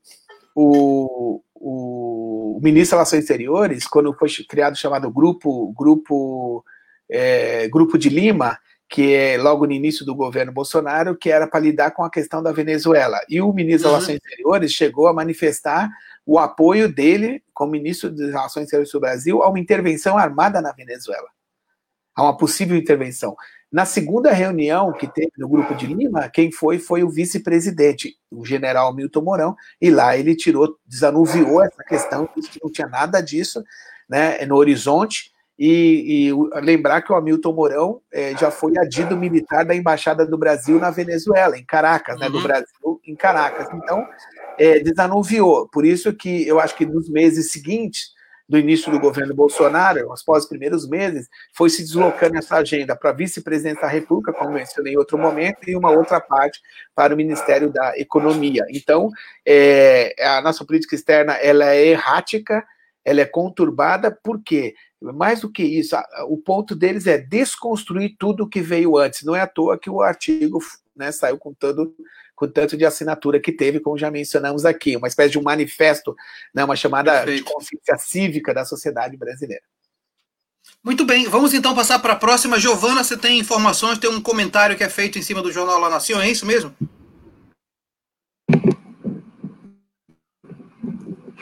o, o, o, ministro das Relações Exteriores, quando foi criado o chamado grupo, grupo, é, grupo de Lima, que é logo no início do governo Bolsonaro, que era para lidar com a questão da Venezuela. E o ministro das uhum. Relações Exteriores chegou a manifestar o apoio dele, como ministro das Relações Exteriores do Brasil, a uma intervenção armada na Venezuela. A uma possível intervenção. Na segunda reunião que teve no Grupo de Lima, quem foi foi o vice-presidente, o general Milton Mourão, e lá ele tirou, desanuviou essa questão, disse que não tinha nada disso né, no horizonte, e, e lembrar que o Hamilton Mourão é, já foi adido militar da Embaixada do Brasil na Venezuela, em Caracas, né, do uhum. Brasil em Caracas. Então, é, desanuviou. Por isso que eu acho que nos meses seguintes, do início do governo Bolsonaro, após os primeiros meses, foi se deslocando essa agenda para vice-presidente da República, como mencionei em outro momento, e uma outra parte para o Ministério da Economia. Então, é, a nossa política externa ela é errática, ela é conturbada, por quê? Mais do que isso, o ponto deles é desconstruir tudo o que veio antes. Não é à toa que o artigo né, saiu com todo com tanto de assinatura que teve, como já mencionamos aqui, uma espécie de um manifesto, né, uma chamada Perfeito. de consciência cívica da sociedade brasileira. Muito bem, vamos então passar para a próxima. Giovana, você tem informações, tem um comentário que é feito em cima do jornal La Nación, é isso mesmo?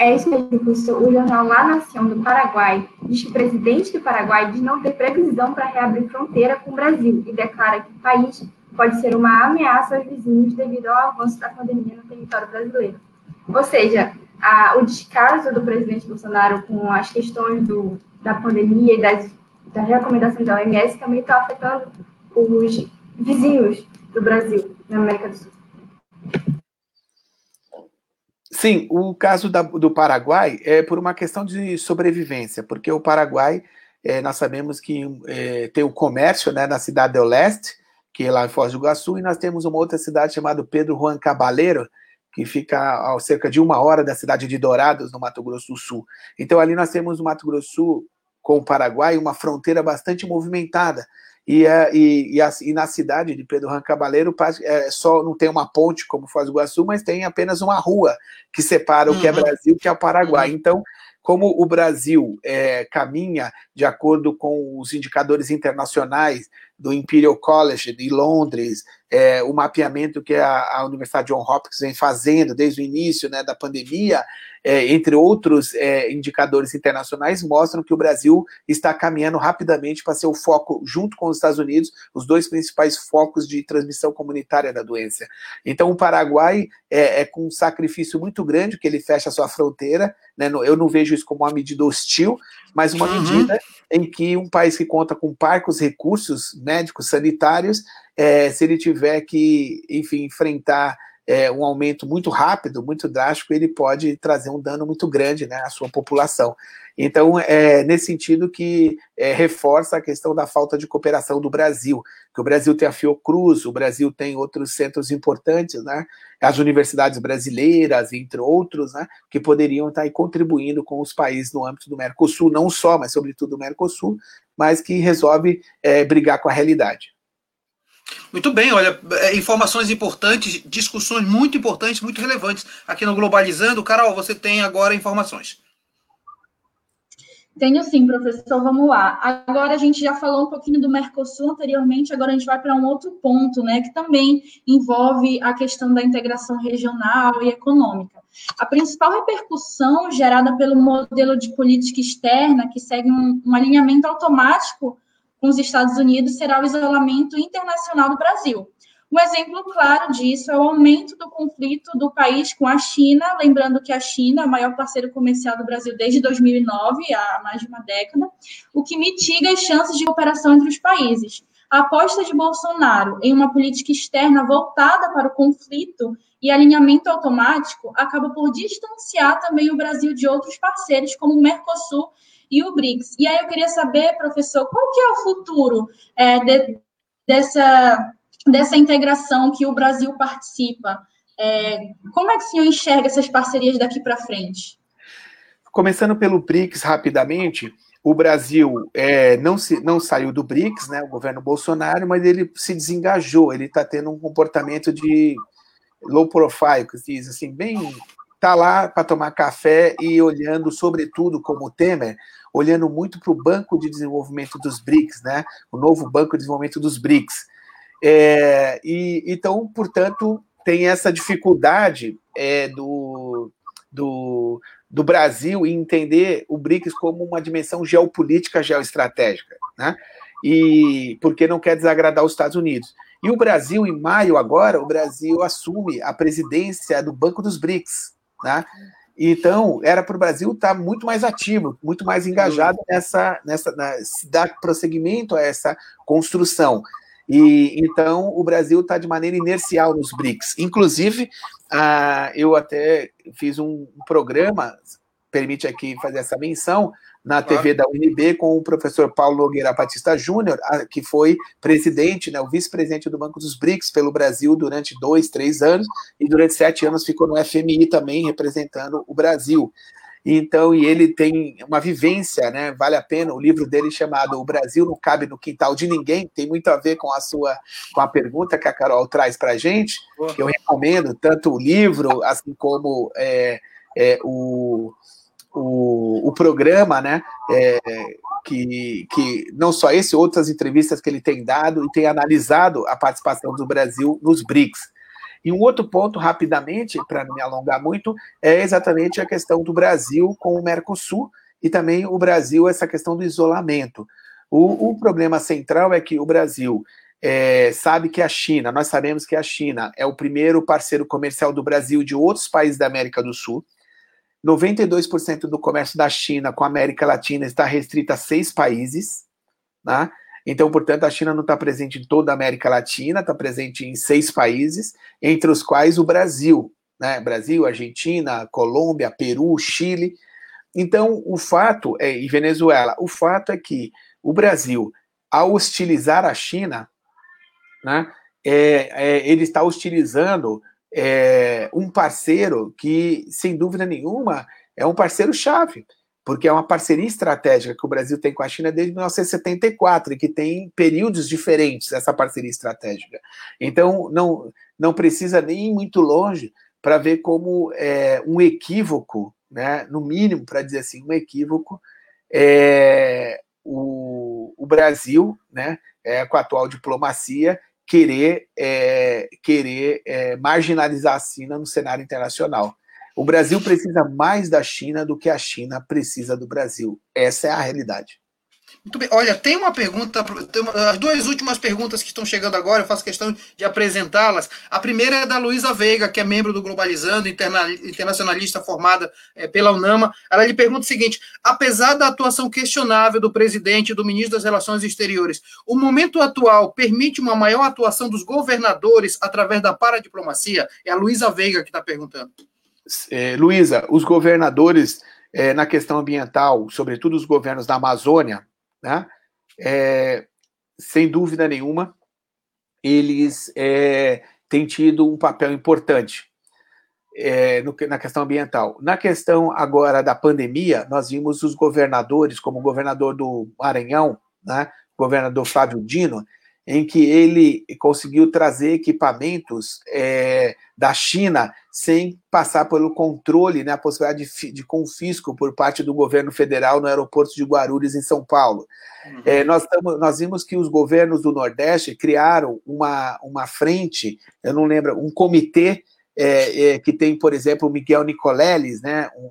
É isso mesmo, professor. O jornal La Nación do Paraguai diz que o presidente do Paraguai diz não ter previsão para reabrir fronteira com o Brasil e declara que o país pode ser uma ameaça aos vizinhos devido ao avanço da pandemia no território brasileiro. Ou seja, a, o descaso do presidente Bolsonaro com as questões do, da pandemia e das, das recomendações da OMS também está afetando os vizinhos do Brasil, na América do Sul. Sim, o caso da, do Paraguai é por uma questão de sobrevivência, porque o Paraguai, é, nós sabemos que é, tem o comércio né, na cidade do leste, que é lá em Foz do Iguaçu, e nós temos uma outra cidade chamada Pedro Juan Cabaleiro, que fica a cerca de uma hora da cidade de Dourados, no Mato Grosso do Sul. Então ali nós temos no Mato Grosso do Sul com o Paraguai uma fronteira bastante movimentada. E, é, e, e, a, e, na cidade de Pedro Juan Cabaleiro é, só não tem uma ponte como Foz do Iguaçu, mas tem apenas uma rua que separa o que é uhum. Brasil que é o Paraguai. Uhum. Então, como o Brasil é, caminha de acordo com os indicadores internacionais do Imperial College de Londres, é, o mapeamento que a, a, Universidade John Hopkins vem fazendo desde o início né, da pandemia, é, entre outros é, indicadores internacionais, mostram que o Brasil está caminhando rapidamente para ser o foco, junto com os Estados Unidos, os dois principais focos de transmissão comunitária da doença. Então, o Paraguai é, é com um sacrifício muito grande que ele fecha a sua fronteira, né, eu não vejo isso como uma medida hostil, mas uma uhum. medida em que um país que conta com parcos recursos médicos, sanitários, é, se ele tiver que, enfim, enfrentar é, um aumento muito rápido, muito drástico, ele pode trazer um dano muito grande né, à sua população. Então, é nesse sentido que é, reforça a questão da falta de cooperação do Brasil, que o Brasil tem a Fiocruz, o Brasil tem outros centros importantes, né, as universidades brasileiras, entre outros, né, que poderiam estar contribuindo com os países no âmbito do Mercosul, não só, mas sobretudo do Mercosul, mas que resolve é, brigar com a realidade. Muito bem, olha, é, informações importantes, discussões muito importantes, muito relevantes aqui no Globalizando. Carol, você tem agora informações. Tenho sim, professor, vamos lá. Agora a gente já falou um pouquinho do Mercosul anteriormente, agora a gente vai para um outro ponto, né, que também envolve a questão da integração regional e econômica. A principal repercussão gerada pelo modelo de política externa, que segue um, um alinhamento automático com os Estados Unidos será o isolamento internacional do Brasil. Um exemplo claro disso é o aumento do conflito do país com a China, lembrando que a China é o maior parceiro comercial do Brasil desde 2009, há mais de uma década, o que mitiga as chances de cooperação entre os países. A aposta de Bolsonaro em uma política externa voltada para o conflito e alinhamento automático acaba por distanciar também o Brasil de outros parceiros, como o Mercosul e o BRICS. E aí eu queria saber, professor, qual que é o futuro é, de, dessa, dessa integração que o Brasil participa? É, como é que o senhor enxerga essas parcerias daqui para frente? Começando pelo BRICS rapidamente, o Brasil é, não, se, não saiu do BRICS, né, o governo Bolsonaro, mas ele se desengajou, ele está tendo um comportamento de low profile, que diz assim, bem tá lá para tomar café e olhando, sobretudo, como Temer, olhando muito para o Banco de Desenvolvimento dos BRICS, né? O novo Banco de Desenvolvimento dos BRICS. É, e então, portanto, tem essa dificuldade é, do, do, do Brasil em entender o BRICS como uma dimensão geopolítica, geoestratégica, né? E porque não quer desagradar os Estados Unidos. E o Brasil, em maio agora, o Brasil assume a presidência do Banco dos BRICS, né? Então, era para o Brasil estar tá muito mais ativo, muito mais engajado nessa, nessa na, dar prosseguimento a essa construção. E então o Brasil está de maneira inercial nos BRICS. Inclusive, ah, eu até fiz um programa, permite aqui fazer essa menção, na TV da UNB com o professor Paulo Nogueira Batista Júnior, que foi presidente, né, o vice-presidente do Banco dos BRICS pelo Brasil durante dois, três anos, e durante sete anos ficou no FMI também, representando o Brasil. Então, e ele tem uma vivência, né? Vale a pena. O livro dele chamado O Brasil não cabe no quintal de ninguém, tem muito a ver com a sua com a pergunta que a Carol traz para a gente. Que eu recomendo tanto o livro, assim como é, é, o, o, o programa, né? É, que, que não só esse, outras entrevistas que ele tem dado e tem analisado a participação do Brasil nos BRICS. E um outro ponto, rapidamente, para não me alongar muito, é exatamente a questão do Brasil com o Mercosul e também o Brasil, essa questão do isolamento. O, o problema central é que o Brasil é, sabe que a China, nós sabemos que a China é o primeiro parceiro comercial do Brasil de outros países da América do Sul. 92% do comércio da China com a América Latina está restrito a seis países, né? Então, portanto, a China não está presente em toda a América Latina, está presente em seis países, entre os quais o Brasil, né? Brasil, Argentina, Colômbia, Peru, Chile. Então, o fato é, e Venezuela, o fato é que o Brasil, ao hostilizar a China, né, é, é, ele está hostilizando é, um parceiro que, sem dúvida nenhuma, é um parceiro-chave, porque é uma parceria estratégica que o Brasil tem com a China desde 1974 e que tem períodos diferentes essa parceria estratégica. Então, não, não precisa nem ir muito longe para ver como é, um equívoco, né, no mínimo, para dizer assim, um equívoco, é, o, o Brasil, né, é, com a atual diplomacia, querer, é, querer é, marginalizar a China no cenário internacional. O Brasil precisa mais da China do que a China precisa do Brasil. Essa é a realidade. Muito bem. Olha, tem uma pergunta, tem uma, as duas últimas perguntas que estão chegando agora, eu faço questão de apresentá-las. A primeira é da Luísa Veiga, que é membro do Globalizando, interna, internacionalista formada é, pela UNAMA. Ela lhe pergunta o seguinte: apesar da atuação questionável do presidente e do ministro das Relações Exteriores, o momento atual permite uma maior atuação dos governadores através da paradiplomacia? É a Luísa Veiga que está perguntando. É, Luísa, os governadores é, na questão ambiental, sobretudo os governos da Amazônia, né? É, sem dúvida nenhuma, eles é, têm tido um papel importante é, no, na questão ambiental. Na questão agora da pandemia, nós vimos os governadores, como o governador do Maranhão, né, governador Flávio Dino, em que ele conseguiu trazer equipamentos é, da China sem passar pelo controle, né, a possibilidade de, de, confisco por parte do governo federal no aeroporto de Guarulhos, em São Paulo. Uhum. É, nós, tamo, nós vimos que os governos do Nordeste criaram uma, uma frente, eu não lembro, um comitê é, é que tem, por exemplo, o Miguel Nicoleles, né, um,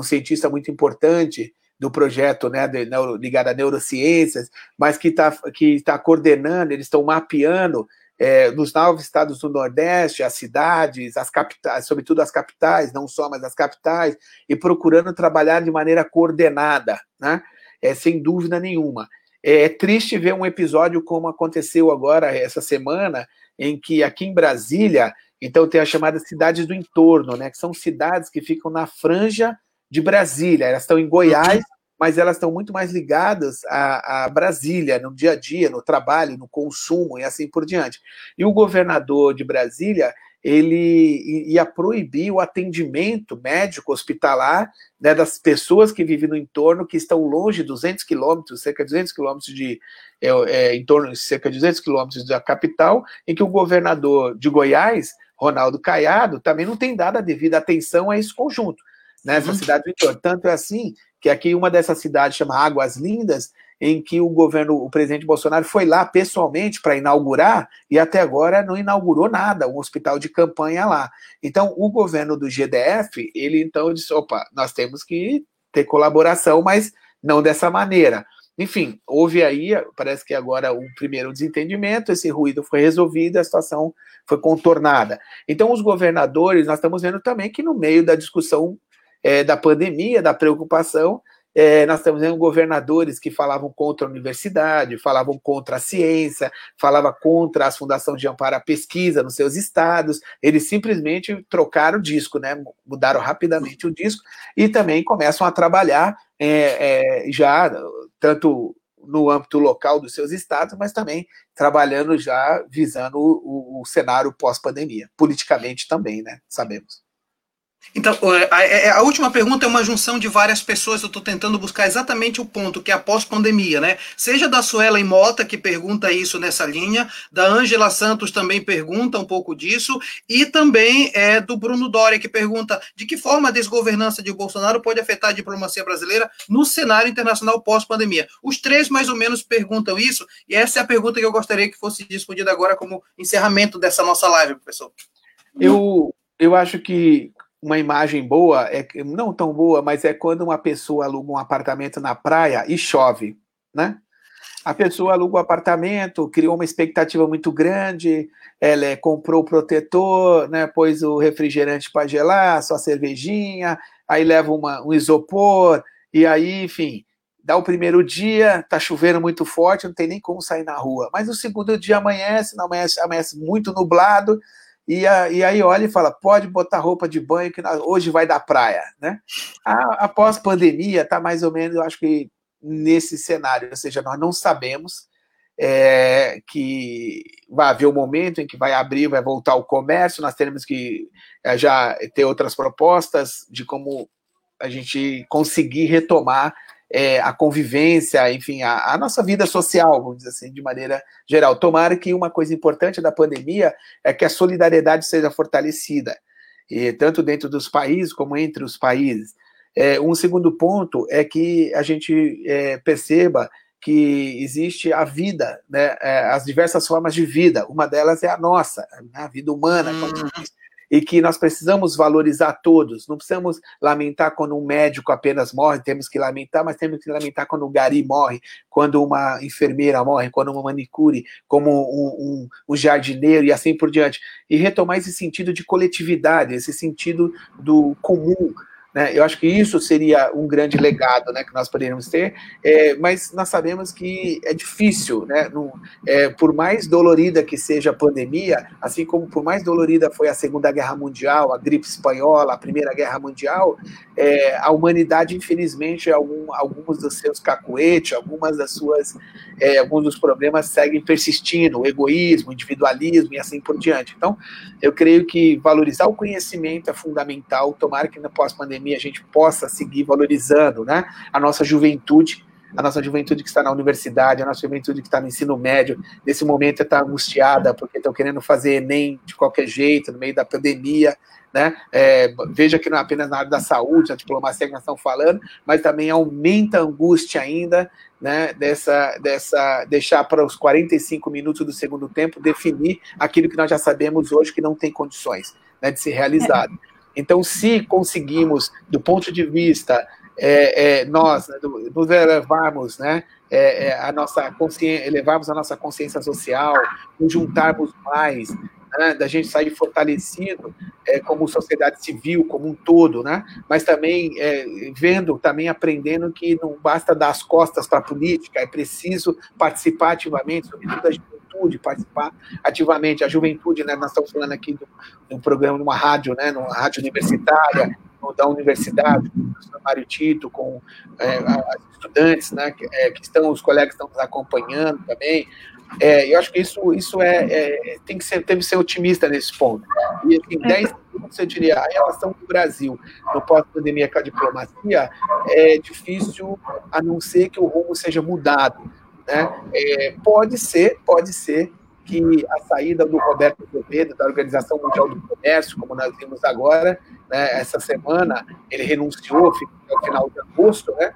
um cientista muito importante, do projeto né, de, neuro, ligado a neurociências, mas que está que tá coordenando, eles estão mapeando é, nos nove estados do Nordeste, as cidades, as capitais, sobretudo as capitais, não só, mas as capitais, e procurando trabalhar de maneira coordenada, né? É, sem dúvida nenhuma. É, é triste ver um episódio como aconteceu agora, essa semana, em que aqui em Brasília, então tem as chamadas cidades do entorno, né? Que são cidades que ficam na franja de Brasília. Elas estão em Goiás, mas elas estão muito mais ligadas a, a, Brasília, no dia a dia, no trabalho, no consumo e assim por diante. E o governador de Brasília, ele ia proibir o atendimento médico hospitalar né, das pessoas que vivem no entorno, que estão longe, 200 quilômetros, cerca de 200 quilômetros de, é, é, em torno de cerca de 200 quilômetros da capital, em que o governador de Goiás, Ronaldo Caiado, também não tem dado a devida atenção a esse conjunto nessa uhum. cidade do entorno. Tanto é assim que aqui uma dessas cidades chama Águas Lindas, em que o governo, o presidente Bolsonaro foi lá pessoalmente para inaugurar e até agora não inaugurou nada, um hospital de campanha lá. Então, o governo do GDF, ele então disse, opa, nós temos que ter colaboração, mas não dessa maneira. Enfim, houve aí, parece que agora um primeiro desentendimento, esse ruído foi resolvido, a situação foi contornada. Então, os governadores, nós estamos vendo também que no meio da discussão é, da pandemia, da preocupação. É, nós estamos vendo governadores que falavam contra a universidade, falavam contra a ciência, falavam contra as fundações de amparo à pesquisa nos seus estados. Eles simplesmente trocaram o disco, né? mudaram rapidamente o disco e também começam a trabalhar é, é, já tanto no âmbito local dos seus estados, mas também trabalhando já visando o, o cenário pós-pandemia, politicamente também, né? Sabemos. Então, a, é, a, última pergunta é uma junção de várias pessoas. Eu estou tentando buscar exatamente o ponto, que é a pós-pandemia, né? Seja da Suela Mota, que pergunta isso nessa linha, da Ângela Santos também pergunta um pouco disso, e também é do Bruno Doria, que pergunta de que forma a desgovernança de Bolsonaro pode afetar a diplomacia brasileira no cenário internacional pós-pandemia. Os três, mais ou menos, perguntam isso, e essa é a pergunta que eu gostaria que fosse respondida agora como encerramento dessa nossa live, professor. Eu, eu acho que uma imagem boa, é não tão boa, mas é quando uma pessoa aluga um apartamento na praia e chove, né? A pessoa aluga o um apartamento, criou uma expectativa muito grande, ela é, comprou o protetor, né, pôs o refrigerante para gelar, sua cervejinha, aí leva uma, um isopor, e aí, enfim, dá o primeiro dia, tá chovendo muito forte, não tem nem como sair na rua. Mas o segundo dia amanhece, não amanhece, amanhece muito nublado, e, a, e aí olha e fala, pode botar roupa de banho que hoje vai da praia, né? A, após pandemia, está mais ou menos, eu acho que nesse cenário, ou seja, nós não sabemos é, que vai haver um momento em que vai abrir, vai voltar o comércio, nós teremos que é, já ter outras propostas de como a gente conseguir retomar é, a convivência, enfim, a, a, nossa vida social, vamos dizer assim, de maneira geral. Tomara que uma coisa importante da pandemia é que a solidariedade seja fortalecida, e, tanto dentro dos países como entre os países. É, um segundo ponto é que a gente é, perceba que existe a vida, né, é, as diversas formas de vida. Uma delas é a nossa, né, a vida humana, hum. E que nós precisamos valorizar todos. Não precisamos lamentar quando um médico apenas morre, temos que lamentar, mas temos que lamentar quando o gari morre, quando uma enfermeira morre, quando uma manicure, como um, um, um jardineiro e assim por diante. E retomar esse sentido de coletividade, esse sentido do comum, né? Eu acho que isso seria um grande legado né, que nós poderíamos ter, é, mas nós sabemos que é difícil, né? É, por mais dolorida que seja a pandemia, assim como por mais dolorida foi a Segunda Guerra Mundial, a gripe espanhola, a Primeira Guerra Mundial, é, a humanidade, infelizmente, algum, alguns dos seus cacuetes, algumas das suas, é, alguns dos problemas seguem persistindo, o egoísmo, o individualismo e assim por diante. Então, eu creio que valorizar o conhecimento é fundamental, tomara que na pós-pandemia pandemia a gente possa seguir valorizando né, a nossa juventude, a nossa juventude que está na universidade, a nossa juventude que está no ensino médio, nesse momento está angustiada porque estão querendo fazer Enem de qualquer jeito, no meio da pandemia, né? É, veja que não é apenas na área da saúde, a diplomacia que nós estamos falando, mas também aumenta a angústia ainda, né? Dessa, dessa, deixar para os 45 minutos do segundo tempo definir aquilo que nós já sabemos hoje que não tem condições né, de ser realizado. É. Então, se conseguimos, do ponto de vista é, é, nós né, nos elevarmos, né, é, é, a nossa consciência, elevarmos a nossa consciência social, nos juntarmos mais, né, da gente sair fortalecido é, como sociedade civil, como um todo, né, mas também é, vendo, também aprendendo que não basta dar as costas para a política, é preciso participar ativamente, sobretudo a gente juventude participar ativamente. A juventude, né, nós estamos falando aqui de um programa, numa rádio, né, numa rádio universitária, da universidade, com o professor Mário Tito, com é, as estudantes, né, que, é, que, estão, os colegas estão nos acompanhando também. É, eu acho que isso, isso é, é, tem, que ser, tem que ser otimista nesse ponto. E assim, em 10 minutos eu diria, a relação do Brasil no pós-pandemia com a diplomacia é difícil, a não ser que o rumo seja mudado. Né? É, pode ser, pode ser que a saída do Roberto Azevedo, da Organização Mundial do Comércio, como nós vimos agora, né, essa semana, ele renunciou no final de agosto, né?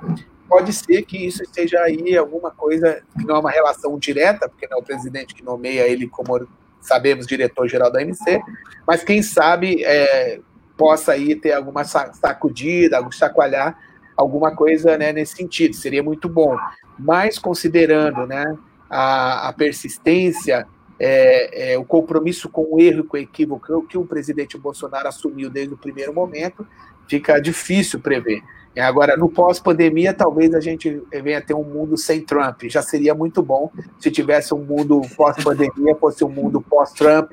Pode ser que isso esteja aí alguma coisa que não é uma relação direta, porque não é o presidente que nomeia ele como sabemos diretor-geral da MC, mas quem sabe é, possa aí ter alguma sacudida, algum chacoalhar alguma coisa né, nesse sentido, seria muito bom. Mas considerando né, a, a persistência, é, é, o compromisso com o erro e com o equívoco que o presidente Bolsonaro assumiu desde o primeiro momento, fica difícil prever. Agora, no pós-pandemia, talvez a gente venha ter um mundo sem Trump. Já seria muito bom se tivesse um mundo pós-pandemia, fosse um mundo pós-Trump,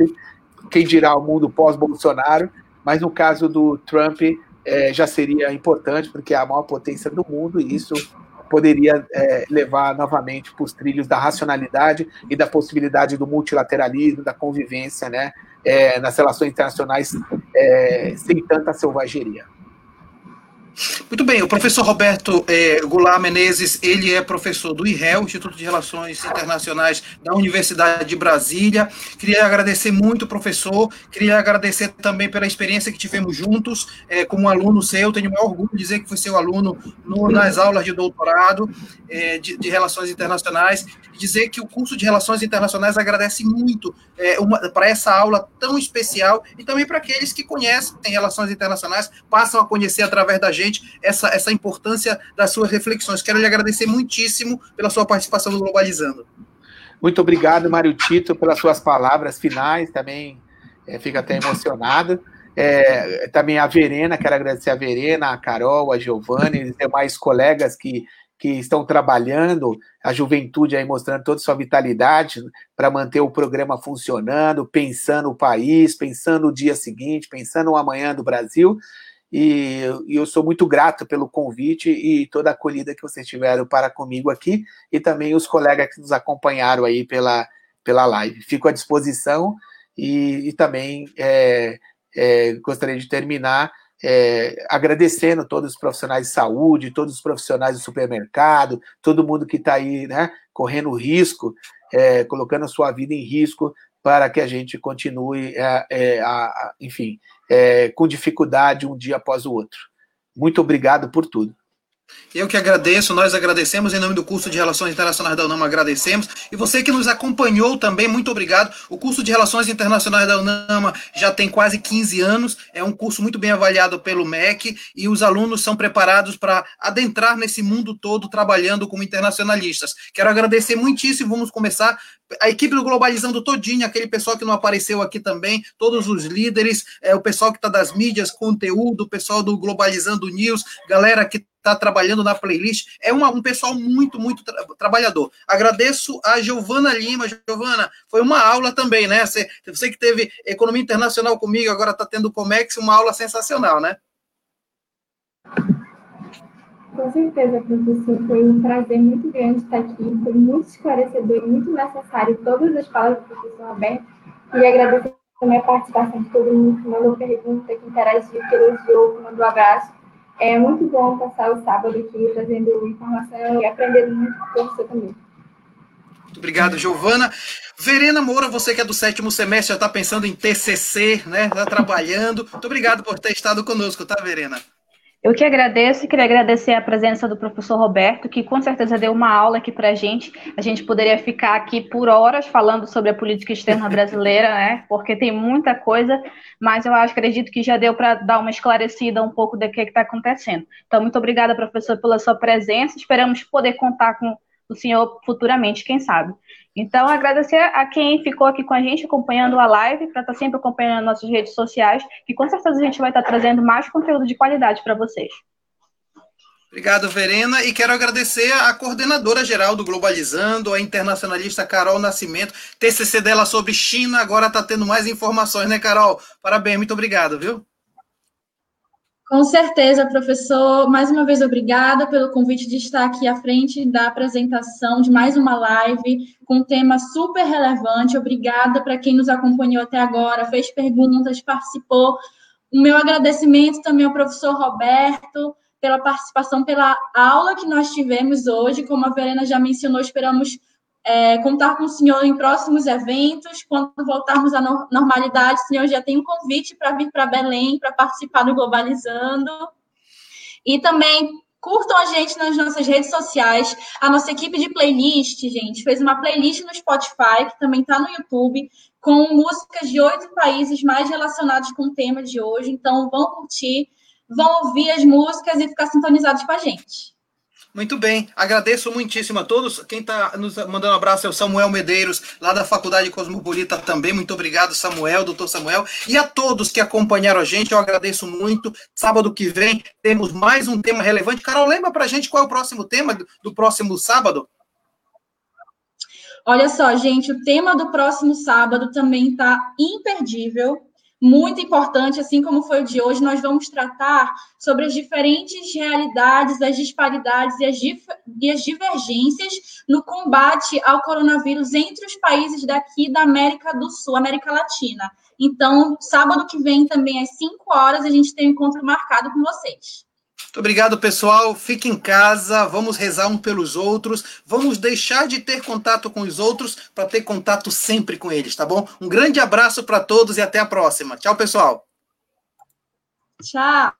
quem dirá o um mundo pós-Bolsonaro. Mas no caso do Trump, é, já seria importante, porque é a maior potência do mundo, e isso poderia é, levar novamente para os trilhos da racionalidade e da possibilidade do multilateralismo, da convivência né, é, nas relações internacionais é, sem tanta selvageria. Muito bem, o professor Roberto é, Goulart Menezes, ele é professor do IREL, Instituto de Relações Internacionais da Universidade de Brasília. Queria agradecer muito, professor, queria agradecer também pela experiência que tivemos juntos, é, como aluno seu, tenho o maior orgulho de dizer que fui seu aluno no, nas aulas de doutorado é, de, de, Relações Internacionais, dizer que o curso de Relações Internacionais agradece muito é, para essa aula tão especial e também para aqueles que conhecem Relações Internacionais, passam a conhecer através da gente essa, essa importância das suas reflexões. Quero lhe agradecer muitíssimo pela sua participação no Globalizando. Muito obrigado, Mário Tito, pelas suas palavras finais, também é, até emocionado. É, também a Verena, quero agradecer a Verena, a Carol, a Giovanni e demais colegas que, que estão trabalhando, a juventude aí mostrando toda a sua vitalidade para manter o programa funcionando, pensando o país, pensando o dia seguinte, pensando o amanhã do Brasil. E, e, eu sou muito grato pelo convite e toda a acolhida que vocês tiveram para comigo aqui e também os colegas que nos acompanharam aí pela, pela live. Fico à disposição e, e também é, é, gostaria de terminar é, agradecendo todos os profissionais de saúde, todos os profissionais do supermercado, todo mundo que está aí né, correndo risco, é, colocando a sua vida em risco para que a gente continue, é, é, a, enfim, é, com dificuldade um dia após o outro. Muito obrigado por tudo. Eu que agradeço, nós agradecemos, em nome do curso de Relações Internacionais da UNAMA, agradecemos. E você que nos acompanhou também, muito obrigado. O curso de Relações Internacionais da UNAMA já tem quase 15 anos, é um curso muito bem avaliado pelo MEC e os alunos são preparados para adentrar nesse mundo todo trabalhando como internacionalistas. Quero agradecer muitíssimo, vamos começar a equipe do Globalizando todinha, aquele pessoal que não apareceu aqui também, todos os líderes, é, o pessoal que está das mídias, conteúdo, o pessoal do Globalizando News, galera que está trabalhando na playlist. É uma, um pessoal muito, muito tra trabalhador. Agradeço a Giovana Lima. Giovana, foi uma aula também, né? Você, você que teve Economia Internacional comigo, agora está tendo Comex, uma aula sensacional, né? Com certeza, professor. Foi um prazer muito grande estar aqui. Foi muito esclarecedor e muito necessário todas as falas do professor Roberto. E agradecer também a participação de todo mundo que mandou pergunta, que interagiu, que elogiou, que mandou abraço. É muito bom passar o sábado aqui trazendo informação e aprendendo muito com você também. Muito obrigado, Giovana. Verena Moura, você que é do sétimo semestre, já está pensando em TCC, né? Está trabalhando. Muito obrigado por ter estado conosco, tá, Verena? Eu que agradeço e queria agradecer a presença do professor Roberto, que com certeza deu uma aula aqui para a gente. A gente poderia ficar aqui por horas falando sobre a política externa (laughs) brasileira, né? Porque tem muita coisa, mas eu acho, acredito que já deu para dar uma esclarecida um pouco do que está acontecendo. Então, muito obrigada, professor, pela sua presença. Esperamos poder contar com o senhor futuramente, quem sabe. Então, agradecer a quem ficou aqui com a gente, acompanhando a live, para estar tá sempre acompanhando nossas redes sociais, que com certeza a gente vai estar tá trazendo mais conteúdo de qualidade para vocês. Obrigado, Verena, e quero agradecer a coordenadora geral do Globalizando, a internacionalista Carol Nascimento. TCC dela sobre China agora está tendo mais informações, né, Carol? Parabéns, muito obrigado, viu? Com certeza, professor. Mais uma vez, obrigada pelo convite de estar aqui à frente da apresentação de mais uma live com um tema super relevante. Obrigada para quem nos acompanhou até agora, fez perguntas, participou. O meu agradecimento também ao professor Roberto pela participação, pela aula que nós tivemos hoje. Como a Verena já mencionou, esperamos é, contar com o senhor em próximos eventos. Quando voltarmos à normalidade, o senhor já tem um convite para vir para Belém, para participar do Globalizando. E também curtam a gente nas nossas redes sociais. A nossa equipe de playlist, gente, fez uma playlist no Spotify, que também está no YouTube, com músicas de oito países mais relacionados com o tema de hoje. Então, vão curtir, vão ouvir as músicas e ficar sintonizados com a gente. Muito bem, agradeço muitíssimo a todos. Quem está nos mandando um abraço é o Samuel Medeiros, lá da Faculdade Cosmopolita também. Muito obrigado, Samuel, doutor Samuel. E a todos que acompanharam a gente, eu agradeço muito. Sábado que vem temos mais um tema relevante. Carol, lembra para a gente qual é o próximo tema do próximo sábado? Olha só, gente, o tema do próximo sábado também está imperdível muito importante, assim como foi o de hoje, nós vamos tratar sobre as diferentes realidades, as disparidades e as, dif e as divergências no combate ao coronavírus entre os países daqui da América do Sul, América Latina. Então, sábado que vem, também às 5 horas, a gente tem um encontro marcado com vocês. Muito obrigado, pessoal. Fique em casa, vamos rezar um pelos outros, vamos deixar de ter contato com os outros para ter contato sempre com eles, tá bom? Um grande abraço para todos e até a próxima. Tchau, pessoal. Tchau.